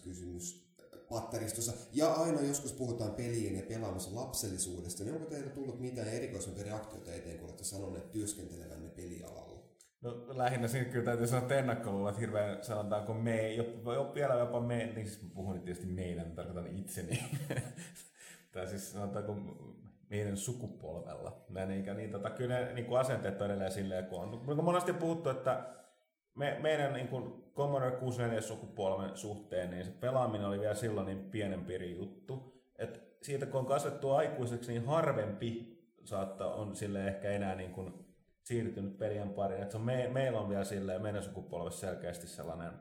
[SPEAKER 2] kysymys patteristossa. Ja aina joskus puhutaan pelien ja pelaamisen lapsellisuudesta, niin onko teillä tullut mitään erikoisempia reaktioita eteen, kun olette sanoneet työskentelevänne pelialalla?
[SPEAKER 4] No lähinnä siinä kyllä täytyy sanoa, että ennakkoluulla, että hirveän sanotaanko me, jopa, vielä jopa me, niin siis puhun tietysti meidän, tarkoitan itseni. tai siis sanotaanko meidän sukupolvella. Näin, niin, niin, tota, kyllä ne niin kuin asenteet on edelleen silleen, kun on. Mutta monesti puhuttu, että me, meidän niin kuin Commodore 64 sukupolven suhteen, niin se pelaaminen oli vielä silloin niin pienen piirin juttu. Et siitä kun on kasvettu aikuiseksi, niin harvempi saattaa on sille ehkä enää niin kuin siirtynyt pelien pariin. Et se on me, meillä on vielä silleen, meidän sukupolvessa selkeästi sellainen,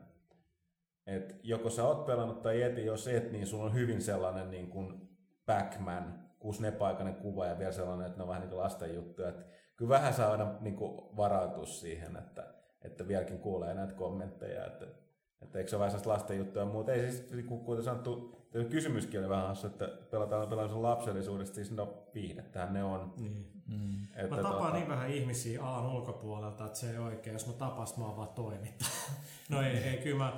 [SPEAKER 4] että joko sä oot pelannut tai eti, jos et, niin sulla on hyvin sellainen niin kuin Pac-Man, kuusnepaikainen kuva ja vielä sellainen, että ne on vähän niin kuin lasten juttuja. Että kyllä vähän saa aina niin kuin varautua siihen, että että vieläkin kuulee näitä kommentteja, että, että eikö se ole vähän sellaista lasten juttuja, mutta ei siis, niin kuten sanottu, kysymyskin oli vähän hassu, että pelataan pelaamisen lapsellisuudesta, siis no viihdettähän ne on.
[SPEAKER 1] Niin. Mm. Että mä tapaan tuota... niin vähän ihmisiä Aan ulkopuolelta, että se ei oikein, jos mä tapas, mä oon vaan toimittaa. no ei, ei, kyllä mä,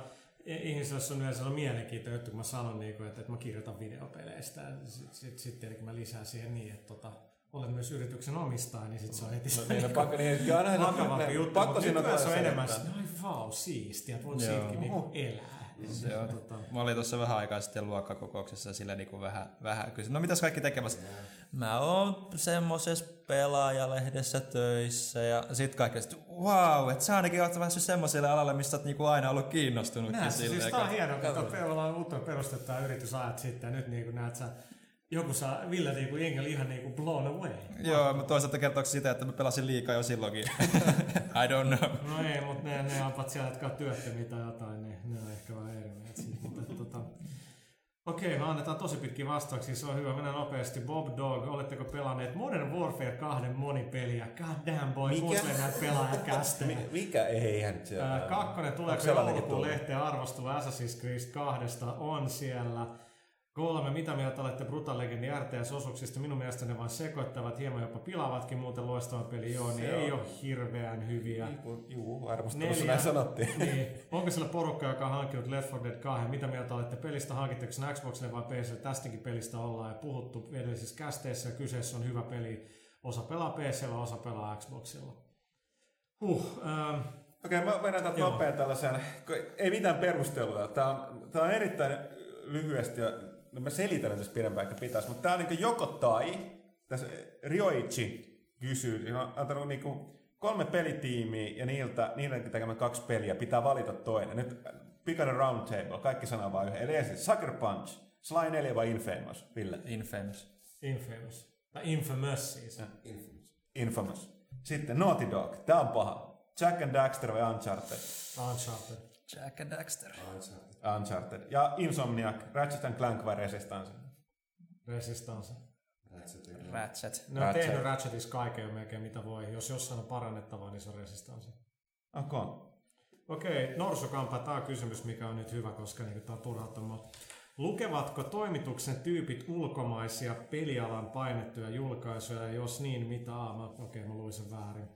[SPEAKER 1] ihmisillä on yleensä mielenkiintoinen kun mä sanon, niin kuin, että, että mä kirjoitan videopeleistä. Sitten sit, sit, sit mä lisään siihen niin, että tota, olen myös yrityksen omistaja, niin sit se on heti no, niin, no, pakko, niin, aina, vakavampi juttu. Pakko siinä se on enemmän, no vau, siistiä, että voit siitäkin niinku elää. Se
[SPEAKER 3] on. Tota... Mä olin tuossa vähän aikaa sitten luokkakokouksessa sillä niin kuin vähän, vähän kysyin, no mitäs kaikki tekemässä? Yeah. Mä oon semmoisessa pelaajalehdessä töissä ja sit kaikki sit, wow, että sä ainakin oot päässyt semmoiselle alalle, mistä oot niinku aina ollut kiinnostunut.
[SPEAKER 1] Näet, siis tää on hienoa, kun ollaan uutta perustettua yritysajat sitten ja nyt niin kuin näet sä joku saa Ville niinku Engel ihan niinku blown away.
[SPEAKER 3] Joo, mutta toisaalta kertooko sitä, että mä pelasin liikaa jo silloinkin. I don't know.
[SPEAKER 1] No ei, mutta ne, ne apat siellä, jotka on työttömiä tai jotain, niin ne on ehkä vähän Okei, me annetaan tosi pitkiä vastauksia, se on hyvä. Mennään nopeasti. Bob Dog, oletteko pelanneet Modern Warfare 2 monipeliä? God damn boy, kuuntele näitä pelaajakästä.
[SPEAKER 4] Mikä ei hän
[SPEAKER 1] se Kakkonen, tuleeko jouluttu lehteen arvostelu Assassin's Creed 2 on siellä. Kolme, mitä mieltä olette Brutal Legendin RTS-osuuksista? Minun mielestä ne vain sekoittavat, hieman jopa pilaavatkin muuten loistava peli. Joo, niin ei ole hirveän hyviä.
[SPEAKER 4] Juu, arvostelussa näin sanottiin.
[SPEAKER 1] Niin. Onko sillä porukka, joka on hankkinut Left 4 Dead 2? Mitä mieltä olette pelistä? Hankitteko sen Xboxille vai PClle? Tästäkin pelistä ollaan ja puhuttu edellisissä kästeissä. Kyseessä on hyvä peli. Osa pelaa PCllä, osa pelaa Xboxilla. Huh, ähm,
[SPEAKER 4] Okei, okay, mä vedän tämän nopean tällaisen, ei mitään perustelua. Tämä on, tämä on erittäin lyhyesti ja no mä selitän tässä pidempään, että pitäisi, mutta tää on niin joko tai, tässä Rioichi kysyy, on antanut niin kolme pelitiimiä ja niiltä, niiden tekemään kaksi peliä, pitää valita toinen. Nyt pikainen round table, kaikki sanoo vain yhden. Eli ensin Sucker Punch, Sly 4 vai Infamous, Ville?
[SPEAKER 3] Infamous.
[SPEAKER 1] Infamous. Tai Infamous siis.
[SPEAKER 2] Infamous.
[SPEAKER 4] Infamous. Sitten Naughty Dog, tää on paha. Jack and Daxter vai Uncharted?
[SPEAKER 1] Uncharted.
[SPEAKER 3] Jack and Daxter.
[SPEAKER 2] Uncharted.
[SPEAKER 4] Uncharted. Ja Insomniac, Ratchet and Clank vai Resistance?
[SPEAKER 1] Resistance.
[SPEAKER 2] Ratchet.
[SPEAKER 3] Ratchet.
[SPEAKER 1] Ne on Ratchet. tehnyt Ratchetissa kaiken melkein mitä voi. Jos jossain on parannettavaa, niin se on Resistance.
[SPEAKER 4] Okay.
[SPEAKER 1] Okei, okay, Norsukampa, tämä on kysymys, mikä on nyt hyvä, koska niin, tämä on turhauttama. Lukevatko toimituksen tyypit ulkomaisia pelialan painettuja julkaisuja, ja jos niin, mitä? Okei, okay, mä luin sen väärin.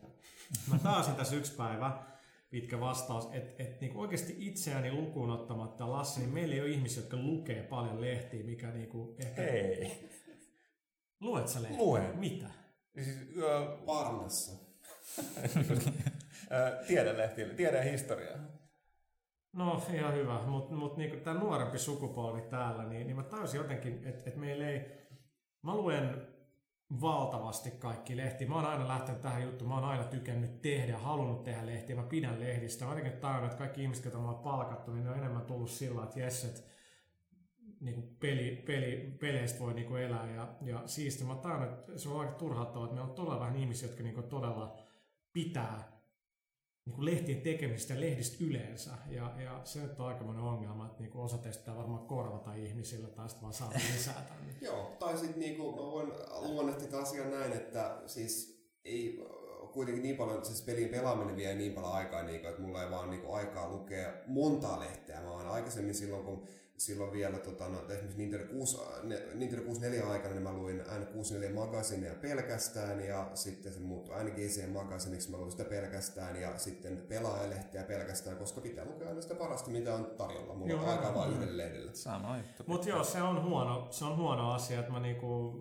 [SPEAKER 1] Mä taasin tässä yksi päivä pitkä vastaus, että et, niinku oikeasti itseäni lukuun ottamatta Lassi, niin meillä ei ole ihmisiä, jotka lukee paljon lehtiä, mikä niinku ehkä...
[SPEAKER 4] Ei.
[SPEAKER 1] Luet sä lehtiä?
[SPEAKER 4] Luen.
[SPEAKER 1] Mitä?
[SPEAKER 4] Siis, uh,
[SPEAKER 2] Varnassa.
[SPEAKER 4] Tiedelehtiä, tiede historiaa.
[SPEAKER 1] No ihan hyvä, mutta mut niinku tämä nuorempi sukupolvi täällä, niin, niin mä tajusin jotenkin, että et meillä ei... Mä luen valtavasti kaikki lehti. Mä oon aina lähtenyt tähän juttuun, mä oon aina tykännyt tehdä, halunnut tehdä lehtiä, mä pidän lehdistä. Mä jotenkin tajunnut, että kaikki ihmiset, joita mä oon palkattu, niin ne on enemmän tullut sillä, että jes, että niin peli, peli, peleistä voi niin elää ja, ja siisti. Mä tajunnut, että se on aika turhauttavaa, että meillä on todella vähän ihmisiä, jotka niin todella pitää niin lehtien tekemistä ja lehdistä yleensä. Ja, ja se nyt on aikamoinen ongelma, että niin osa teistä varmaan korvata ihmisillä tai sitten vaan saa lisää tänne.
[SPEAKER 2] Joo, tai sitten niin kuin, mä voin luonnehtia asian näin, että siis ei kuitenkin niin paljon, siis pelin pelaaminen vie niin paljon aikaa, niin kuin, että mulla ei vaan niin kuin, aikaa lukea montaa lehteä. Mä oon aikaisemmin silloin, kun silloin vielä tota, no, esimerkiksi Nintendo, 6, Nintendo 64 aikana niin mä luin N64 magasineja pelkästään ja sitten se muuttui NGC magasiniksi, mä luin sitä pelkästään ja sitten pelaajalehtiä pelkästään, koska pitää lukea aina sitä parasta, mitä on tarjolla. Mulla
[SPEAKER 1] Joo,
[SPEAKER 2] on aikaa
[SPEAKER 1] joo.
[SPEAKER 2] vain.
[SPEAKER 3] Sama juttu.
[SPEAKER 1] Mutta joo, se on huono, se on huono asia, että mä niinku,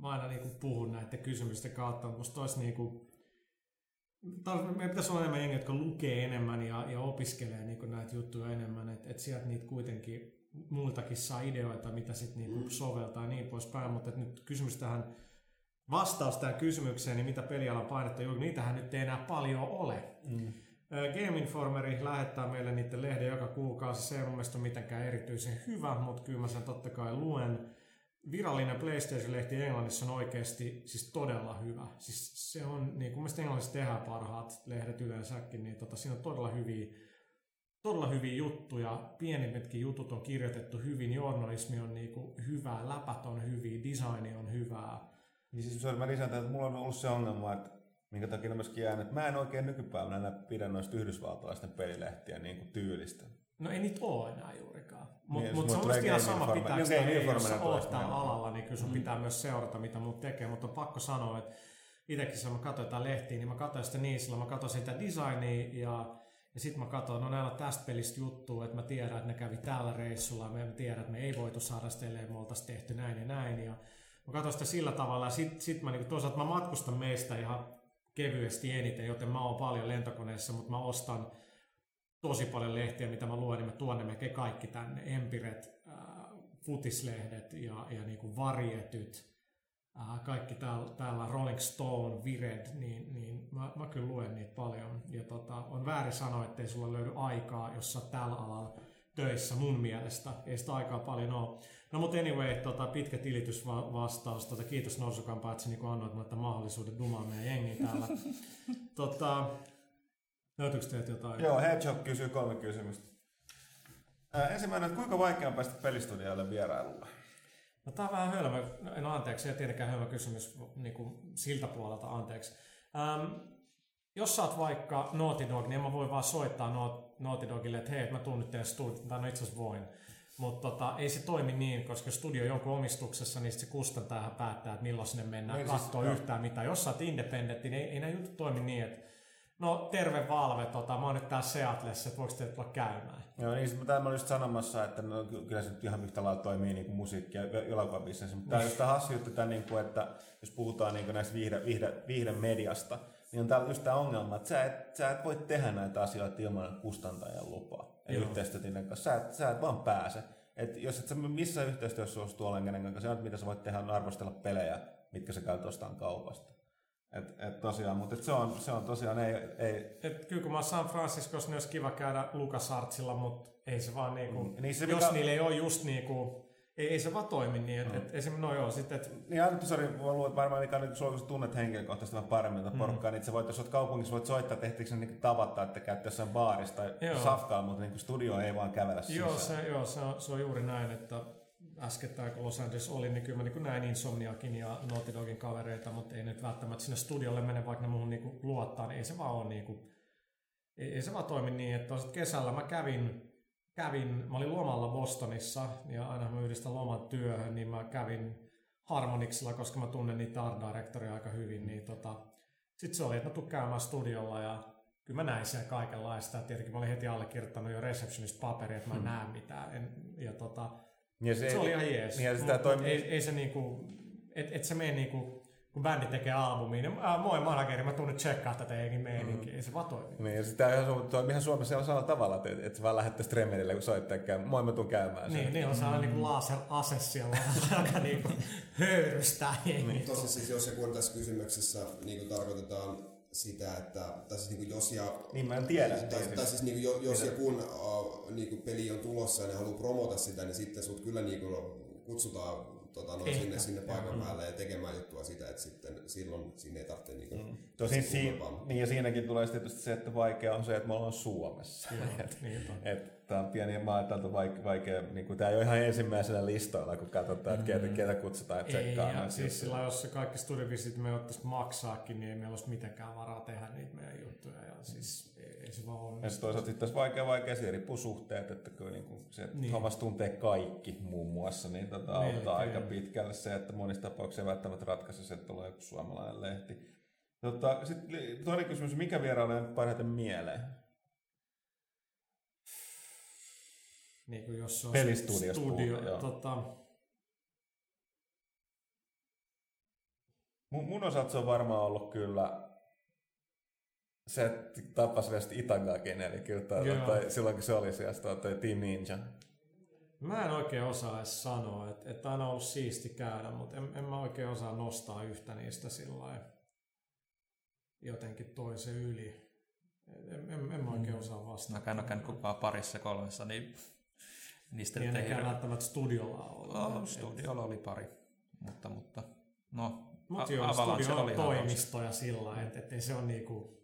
[SPEAKER 1] mä aina niinku puhun näiden kysymysten kautta, mutta musta olisi niinku, meidän pitäisi olla enemmän jengiä, jotka lukee enemmän ja, ja opiskelee niinku näitä juttuja enemmän, että et sieltä niitä kuitenkin muiltakin saa ideoita, mitä sitten niinku mm. soveltaa ja niin poispäin, mutta nyt kysymys tähän, vastaus tähän kysymykseen, niin mitä pelialan painetta juuri, niitähän nyt ei enää paljon ole. Mm. Game Informeri lähettää meille niiden lehden joka kuukausi. Se ei mun mielestä ole mitenkään erityisen hyvä, mutta kyllä mä sen totta kai luen. Virallinen PlayStation-lehti Englannissa on oikeasti siis todella hyvä. Siis se on, niin kuin mielestäni Englannissa tehdään parhaat lehdet yleensäkin, niin tota, siinä on todella hyviä, todella hyviä juttuja. Pienimmätkin jutut on kirjoitettu hyvin, journalismi on niin kuin hyvää, läpät on hyviä, designi on hyvää.
[SPEAKER 4] Niin siis sorry, mä lisään, että mulla on ollut se ongelma, että minkä takia ne myöskin jäänyt, että mä en oikein nykypäivänä enää pidä noista yhdysvaltalaisten pelilehtiä niin kuin tyylistä.
[SPEAKER 1] No ei niitä ole enää juurikaan. Mutta
[SPEAKER 4] Niin,
[SPEAKER 1] mut se on musta ihan sama pitää
[SPEAKER 4] Informer-
[SPEAKER 1] sitä, ei, jos sä oot täällä alalla, niin kyllä sun pitää myös seurata, mitä muut tekee. Mutta on pakko sanoa, että itsekin silloin mä katsoin jotain lehtiä, niin mä katsoin sitä niin, silloin mä katsoin sitä designia ja ja sitten mä katsoin, no näillä on tästä pelistä juttua, että mä tiedän, että ne kävi tällä reissulla, mä tiedän, että me ei voitu saada sitä, ellei me oltaisi tehty näin ja näin. Ja mä katsoin sitä sillä tavalla, ja sitten sit mä niinku, toisaalta mä matkustan meistä ihan kevyesti eniten, joten mä oon paljon lentokoneessa, mutta mä ostan tosi paljon lehtiä, mitä mä luen, niin mä tuon ne melkein kaikki tänne. Empiret, äh, futislehdet ja, ja niinku varjetyt, äh, kaikki täällä, täällä Rolling Stone, Vired, niin, niin mä, mä kyllä luen niitä paljon. Ja tota, on väärin sanoa, ettei sulla löydy aikaa, jos sä tällä alalla töissä mun mielestä. Ei sitä aikaa paljon ole. No mutta anyway, tota, pitkä tilitysvastaus. Tota, kiitos Norsukampa, että sä niin annoit mulle mahdollisuuden dumaa meidän jengiä täällä. tota, löytyykö teiltä jotain?
[SPEAKER 4] Joo, Hedgehog kysyy kolme kysymystä. Ää, ensimmäinen, että kuinka vaikea on päästä pelistudioille vierailulle?
[SPEAKER 1] No tää on vähän hölmö, no anteeksi, ei tietenkään hölmö kysymys niin kuin siltä puolelta, anteeksi. Ähm, jos sä oot vaikka Naughty Dog, niin mä voi vaan soittaa Nau- Naughty Dogille, että hei, mä tuun nyt teidän studio, tai no itse asiassa voin. Mutta tota, ei se toimi niin, koska studio on jonkun omistuksessa, niin se kustantajahan päättää, että milloin sinne mennään
[SPEAKER 4] Niin
[SPEAKER 1] niin
[SPEAKER 4] siis,
[SPEAKER 1] yhtään mitään. Jos sä oot independentti, niin ei, ei nämä jutut toimi niin, että no terve Valve, tota, mä oon nyt täällä Seatlessa, että voiko tulla käymään?
[SPEAKER 4] Joo, niin siis mä olin just sanomassa, että no, ky- kyllä se nyt ihan yhtä lailla toimii niin kuin musiikki- ja elokuvabisnes. Mutta tämä on just hassu juttu, tämän, niin kuin, että jos puhutaan niin kuin näistä viihde, viihde, viihdemediasta, niin on täällä just tämä ongelma, että sä et, sä et voi tehdä näitä asioita ilman kustantajan lupaa. Ja yhteistyötä kanssa. Sä et, sä et vaan pääse. Et jos et sä missä yhteistyössä suostu ollen kenen kanssa, se on, mitä sä voit tehdä, on arvostella pelejä, mitkä sä käyt ostamaan kaupasta. Et, et tosiaan, mutta et se, on, se on tosiaan, ei, ei,
[SPEAKER 1] Et kyllä kun mä oon San Franciscossa, niin olisi kiva käydä LucasArtsilla, mutta ei se vaan niinku,
[SPEAKER 4] Mm, niin se
[SPEAKER 1] jos
[SPEAKER 4] mikä-
[SPEAKER 1] niillä ei ole just niinku, ei, ei se vaan toimi niin, että mm. et, esimerkiksi, no joo, sitten, että
[SPEAKER 4] Niin aina, sori, mä luulen, että varmaan mikä on, niin sulla, kun tunnet henkilökohtaisesti vähän paremmin tätä porukkaa, niin sä voit, jos olet kaupungissa, voit soittaa, että ehtiikö sä niin tavata, että käytte jossain baarissa tai
[SPEAKER 1] Joo.
[SPEAKER 4] safkaa, mutta niin studio ei vaan kävellä
[SPEAKER 1] joo,
[SPEAKER 4] sisään.
[SPEAKER 1] se, joo se, on, se on juuri näin, että äskettäin kun Los Angeles oli, niin kyllä mä niin näin Insomniakin ja Naughty Dogin kavereita, mutta ei nyt välttämättä sinne studiolle mene, vaikka ne muuhun niin luottaa, niin ei se vaan ole niin kuin, ei, ei se vaan toimi niin, että kesällä mä kävin, kävin, mä olin lomalla Bostonissa ja aina mä yhdistän loman työhön, niin mä kävin Harmonixilla, koska mä tunnen niitä art directoria aika hyvin, niin tota, sitten se oli, että mä tuun käymään studiolla ja kyllä mä näin siellä kaikenlaista. Tietenkin mä olin heti allekirjoittanut jo receptionist paperi, että mä en näe mitään. En, ja tota,
[SPEAKER 4] Ja
[SPEAKER 1] se, se oli ihan jees.
[SPEAKER 4] Niin ja sitä
[SPEAKER 1] Mut-
[SPEAKER 4] toimii,
[SPEAKER 1] mut ei, ei se niinku, et, et se mene niinku, kun bändi tekee albumiin, niin äh, moi manageri, mä tuun nyt tsekkaa tätä jenkin meininkiä. Ei se vaan toimi.
[SPEAKER 4] niin, ja sitä ihan, toimii ihan Suomessa ihan samalla tavalla, että, että sä vaan lähdette Stremmerille, kun soittaa käy. Moi, mä tuun käymään.
[SPEAKER 1] Niin, niin on sellainen niinku laser-ase siellä, joka niinku höyrystää jengiä.
[SPEAKER 2] Tosi siis jos ja kun tässä kysymyksessä niin kuin tarkoitetaan sitä, että tai siis niin kuin jos ja...
[SPEAKER 4] Niin, mä en tiedä.
[SPEAKER 2] Tai, tai siis niin kuin, jo- jos ja kun uh, niin kuin peli on tulossa ja ne haluaa promota sitä, niin sitten sut kyllä niin kuin kutsutaan tota, no,
[SPEAKER 1] Ehkä,
[SPEAKER 2] sinne, sinne paikan
[SPEAKER 1] joo.
[SPEAKER 2] päälle ja tekemään juttua sitä, että sitten silloin siinä ei tarvitse niin kuin,
[SPEAKER 4] Mm. Tosin
[SPEAKER 2] kummempaa.
[SPEAKER 4] niin ja siinäkin tulee tietysti se, että vaikea on se, että me ollaan Suomessa.
[SPEAKER 1] Joo,
[SPEAKER 4] et,
[SPEAKER 1] niin
[SPEAKER 4] et, Tämä on pieni maa, että on vaikea, vaikea niin kuin, tämä ei ole ihan ensimmäisenä listoilla, kun katsotaan, että ketä, ketä kutsutaan
[SPEAKER 1] Ei,
[SPEAKER 4] tsekkaamaan.
[SPEAKER 1] ja siis sillä jos se kaikki studiovisit me ottaisiin maksaakin, niin ei meillä olisi mitenkään varaa tehdä niitä meidän juttuja. Ja siis ei, ei se vaan
[SPEAKER 4] Ja
[SPEAKER 1] onnistu.
[SPEAKER 4] sitten toisaalta sitten vaikea, vaikea, se riippuu suhteet, että kyllä niin kuin se, että
[SPEAKER 1] Niin.
[SPEAKER 4] Thomas tuntee kaikki muun muassa, niin tota, auttaa
[SPEAKER 1] Melkein.
[SPEAKER 4] aika pitkälle se, että monissa tapauksissa ei välttämättä ratkaise se, että tulee joku suomalainen lehti. Tota, sitten toinen kysymys, mikä vieraalle on parhaiten mieleen?
[SPEAKER 1] Niin kuin jos se on
[SPEAKER 4] Pelistudiosta
[SPEAKER 1] studio,
[SPEAKER 4] joo.
[SPEAKER 1] tota,
[SPEAKER 4] Mun, mun osalta se on varmaan ollut kyllä se että tapas vielä Itagakin, eli kyllä
[SPEAKER 1] Joo.
[SPEAKER 4] toi, silloin kun se oli siellä toi, toi Team Ninja.
[SPEAKER 1] Mä en oikein osaa edes sanoa, että, että aina on ollut siisti käydä, mutta en, en mä oikein osaa nostaa yhtä niistä sillä lailla jotenkin toisen yli. En, en, en mä oikein
[SPEAKER 3] Mm.
[SPEAKER 1] osaa vastata.
[SPEAKER 3] Mä en ole käynyt kukaan parissa kolmessa, niin niistä
[SPEAKER 1] Niin
[SPEAKER 3] ei hirveä.
[SPEAKER 1] välttämättä studiolla olla.
[SPEAKER 3] Oh, studiolla oli pari, mutta, mutta no,
[SPEAKER 1] Mutta
[SPEAKER 3] A-
[SPEAKER 1] joo,
[SPEAKER 3] Avalanche
[SPEAKER 1] studio
[SPEAKER 3] oli
[SPEAKER 1] on toimistoja sillä lailla, että, että ei se on niinku...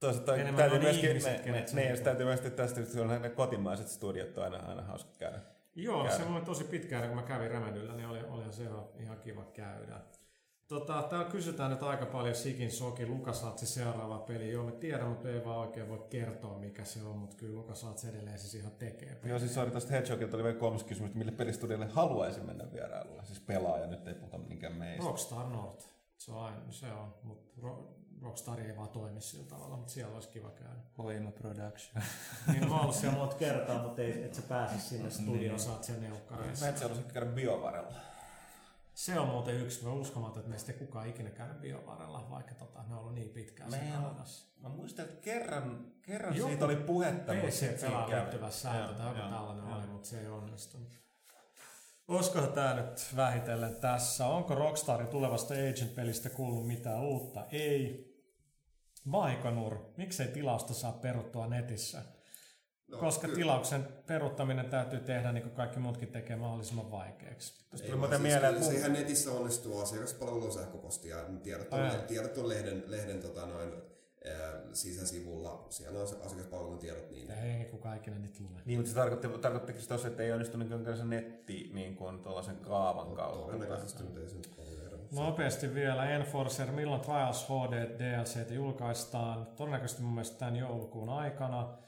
[SPEAKER 4] Toisaalta
[SPEAKER 1] Enemmän
[SPEAKER 4] täytyy
[SPEAKER 1] on
[SPEAKER 4] myöskin,
[SPEAKER 1] ihmiset,
[SPEAKER 4] ne,
[SPEAKER 1] kenet
[SPEAKER 4] ne, täytyy myöskin tästä, että on ne kotimaiset studiot on aina, aina hauska käydä.
[SPEAKER 1] Joo,
[SPEAKER 4] Käydä.
[SPEAKER 1] se oli tosi pitkään, kun mä kävin Rämädyllä, niin oli, olihan se ihan, ihan kiva käydä. Tota, täällä kysytään nyt aika paljon Sikin Soki, Lukasatsi seuraava peli. Joo, me tiedän, mutta ei vaan oikein voi kertoa, mikä se on, mutta kyllä Lukasatsi edelleen siis ihan tekee.
[SPEAKER 4] Joo, siis sori, tuosta Hedgehogilta oli vielä kolmas kysymys, että mille pelistudiolle haluaisi mennä vierailulle? Siis pelaaja, nyt ei puhuta minkään meistä.
[SPEAKER 1] Rockstar North, se on aina, se on, mutta Rockstar ei vaan toimi sillä tavalla, mutta siellä olisi kiva käydä.
[SPEAKER 3] Voima Production.
[SPEAKER 1] Niin mä ollut siellä monta kertaa, mutta ei, et sä pääse sinne studioon, saat sen neukkareissa.
[SPEAKER 4] Metsä olisi käydä biovarella.
[SPEAKER 1] Se on muuten yksi, mä uskomaton, että meistä ei kukaan ikinä käynyt biovarella, vaikka tota, ne on ollut niin pitkään sen
[SPEAKER 4] Meillä-
[SPEAKER 1] Kanadassa.
[SPEAKER 4] Mä muistan, että kerran, kerran
[SPEAKER 1] Joku
[SPEAKER 4] siitä oli puhetta. mutta sit
[SPEAKER 1] PC
[SPEAKER 4] siinä
[SPEAKER 1] pelaa
[SPEAKER 4] kävi.
[SPEAKER 1] liittyvä sääntö tai joku tällainen
[SPEAKER 4] joo.
[SPEAKER 1] oli, mutta se ei onnistunut. Olisikohan tämä nyt vähitellen tässä? Onko Rockstarin tulevasta Agent-pelistä kuullut mitään uutta? Ei. Vaikonur, miksei tilausta saa peruttua netissä?
[SPEAKER 2] No,
[SPEAKER 1] Koska
[SPEAKER 2] kyllä.
[SPEAKER 1] tilauksen peruuttaminen täytyy tehdä, niin kuin kaikki muutkin tekee, mahdollisimman vaikeaksi.
[SPEAKER 2] Ei
[SPEAKER 4] tuli muuten
[SPEAKER 2] siis
[SPEAKER 4] mieleen,
[SPEAKER 2] kyllä
[SPEAKER 4] että
[SPEAKER 2] ihan netissä onnistuu asiakaspalvelun sähköpostia. Tiedot on,
[SPEAKER 1] Ai jaa.
[SPEAKER 2] tiedot on lehden, lehden tota noin, ää, sisäsivulla. Siellä on se asiakaspalvelun tiedot niin.
[SPEAKER 1] Ja ei kukaan ikinä niitä lue.
[SPEAKER 4] Niin, mutta se tarkoitti, tarkoittiko se tosiaan, että ei onnistunut niin se netti niin kuin tuollaisen kaavan kautta?
[SPEAKER 2] Todennäköisesti, mutta ei se nyt paljon ero.
[SPEAKER 1] Nopeasti vielä Enforcer, milloin Trials HD DLC julkaistaan? Todennäköisesti mun mielestä tämän joulukuun aikana.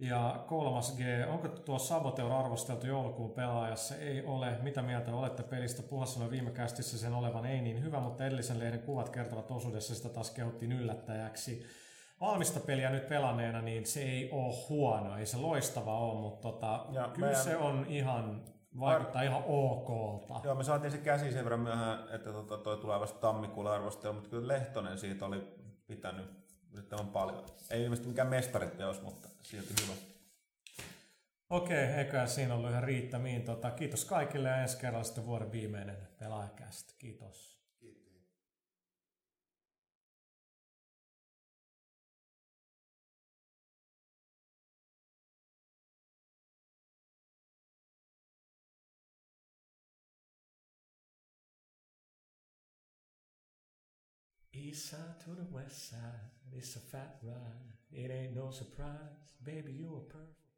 [SPEAKER 1] Ja kolmas G, onko tuo Saboteur arvosteltu joulukuun pelaajassa? Ei ole. Mitä mieltä olette pelistä? Puhas sanoi viime kästissä sen olevan ei niin hyvä, mutta edellisen lehden kuvat kertovat osuudessa sitä taas kehottiin yllättäjäksi. Valmista peliä nyt pelanneena, niin se ei ole huono, ei se loistava ole, mutta tota,
[SPEAKER 4] Ja
[SPEAKER 1] kyllä
[SPEAKER 4] meidän-
[SPEAKER 1] se on ihan, vaikuttaa ihan okolta.
[SPEAKER 4] Joo, me saatiin se käsi sen verran myöhään, että tota, toi tulee vasta tammikuulla arvostelu, mutta kyllä Lehtonen siitä oli pitänyt yrittävän paljon. Ei ilmeisesti mikään mestariteos, mutta silti hyvä.
[SPEAKER 1] Okei, eiköhän siinä ollut ihan riittämiin. Tota, kiitos kaikille ja ensi kerralla sitten vuoden viimeinen pelaajakästä. Kiitos. East side to the west side, it's a fat ride. It ain't no surprise, baby, you a perfect.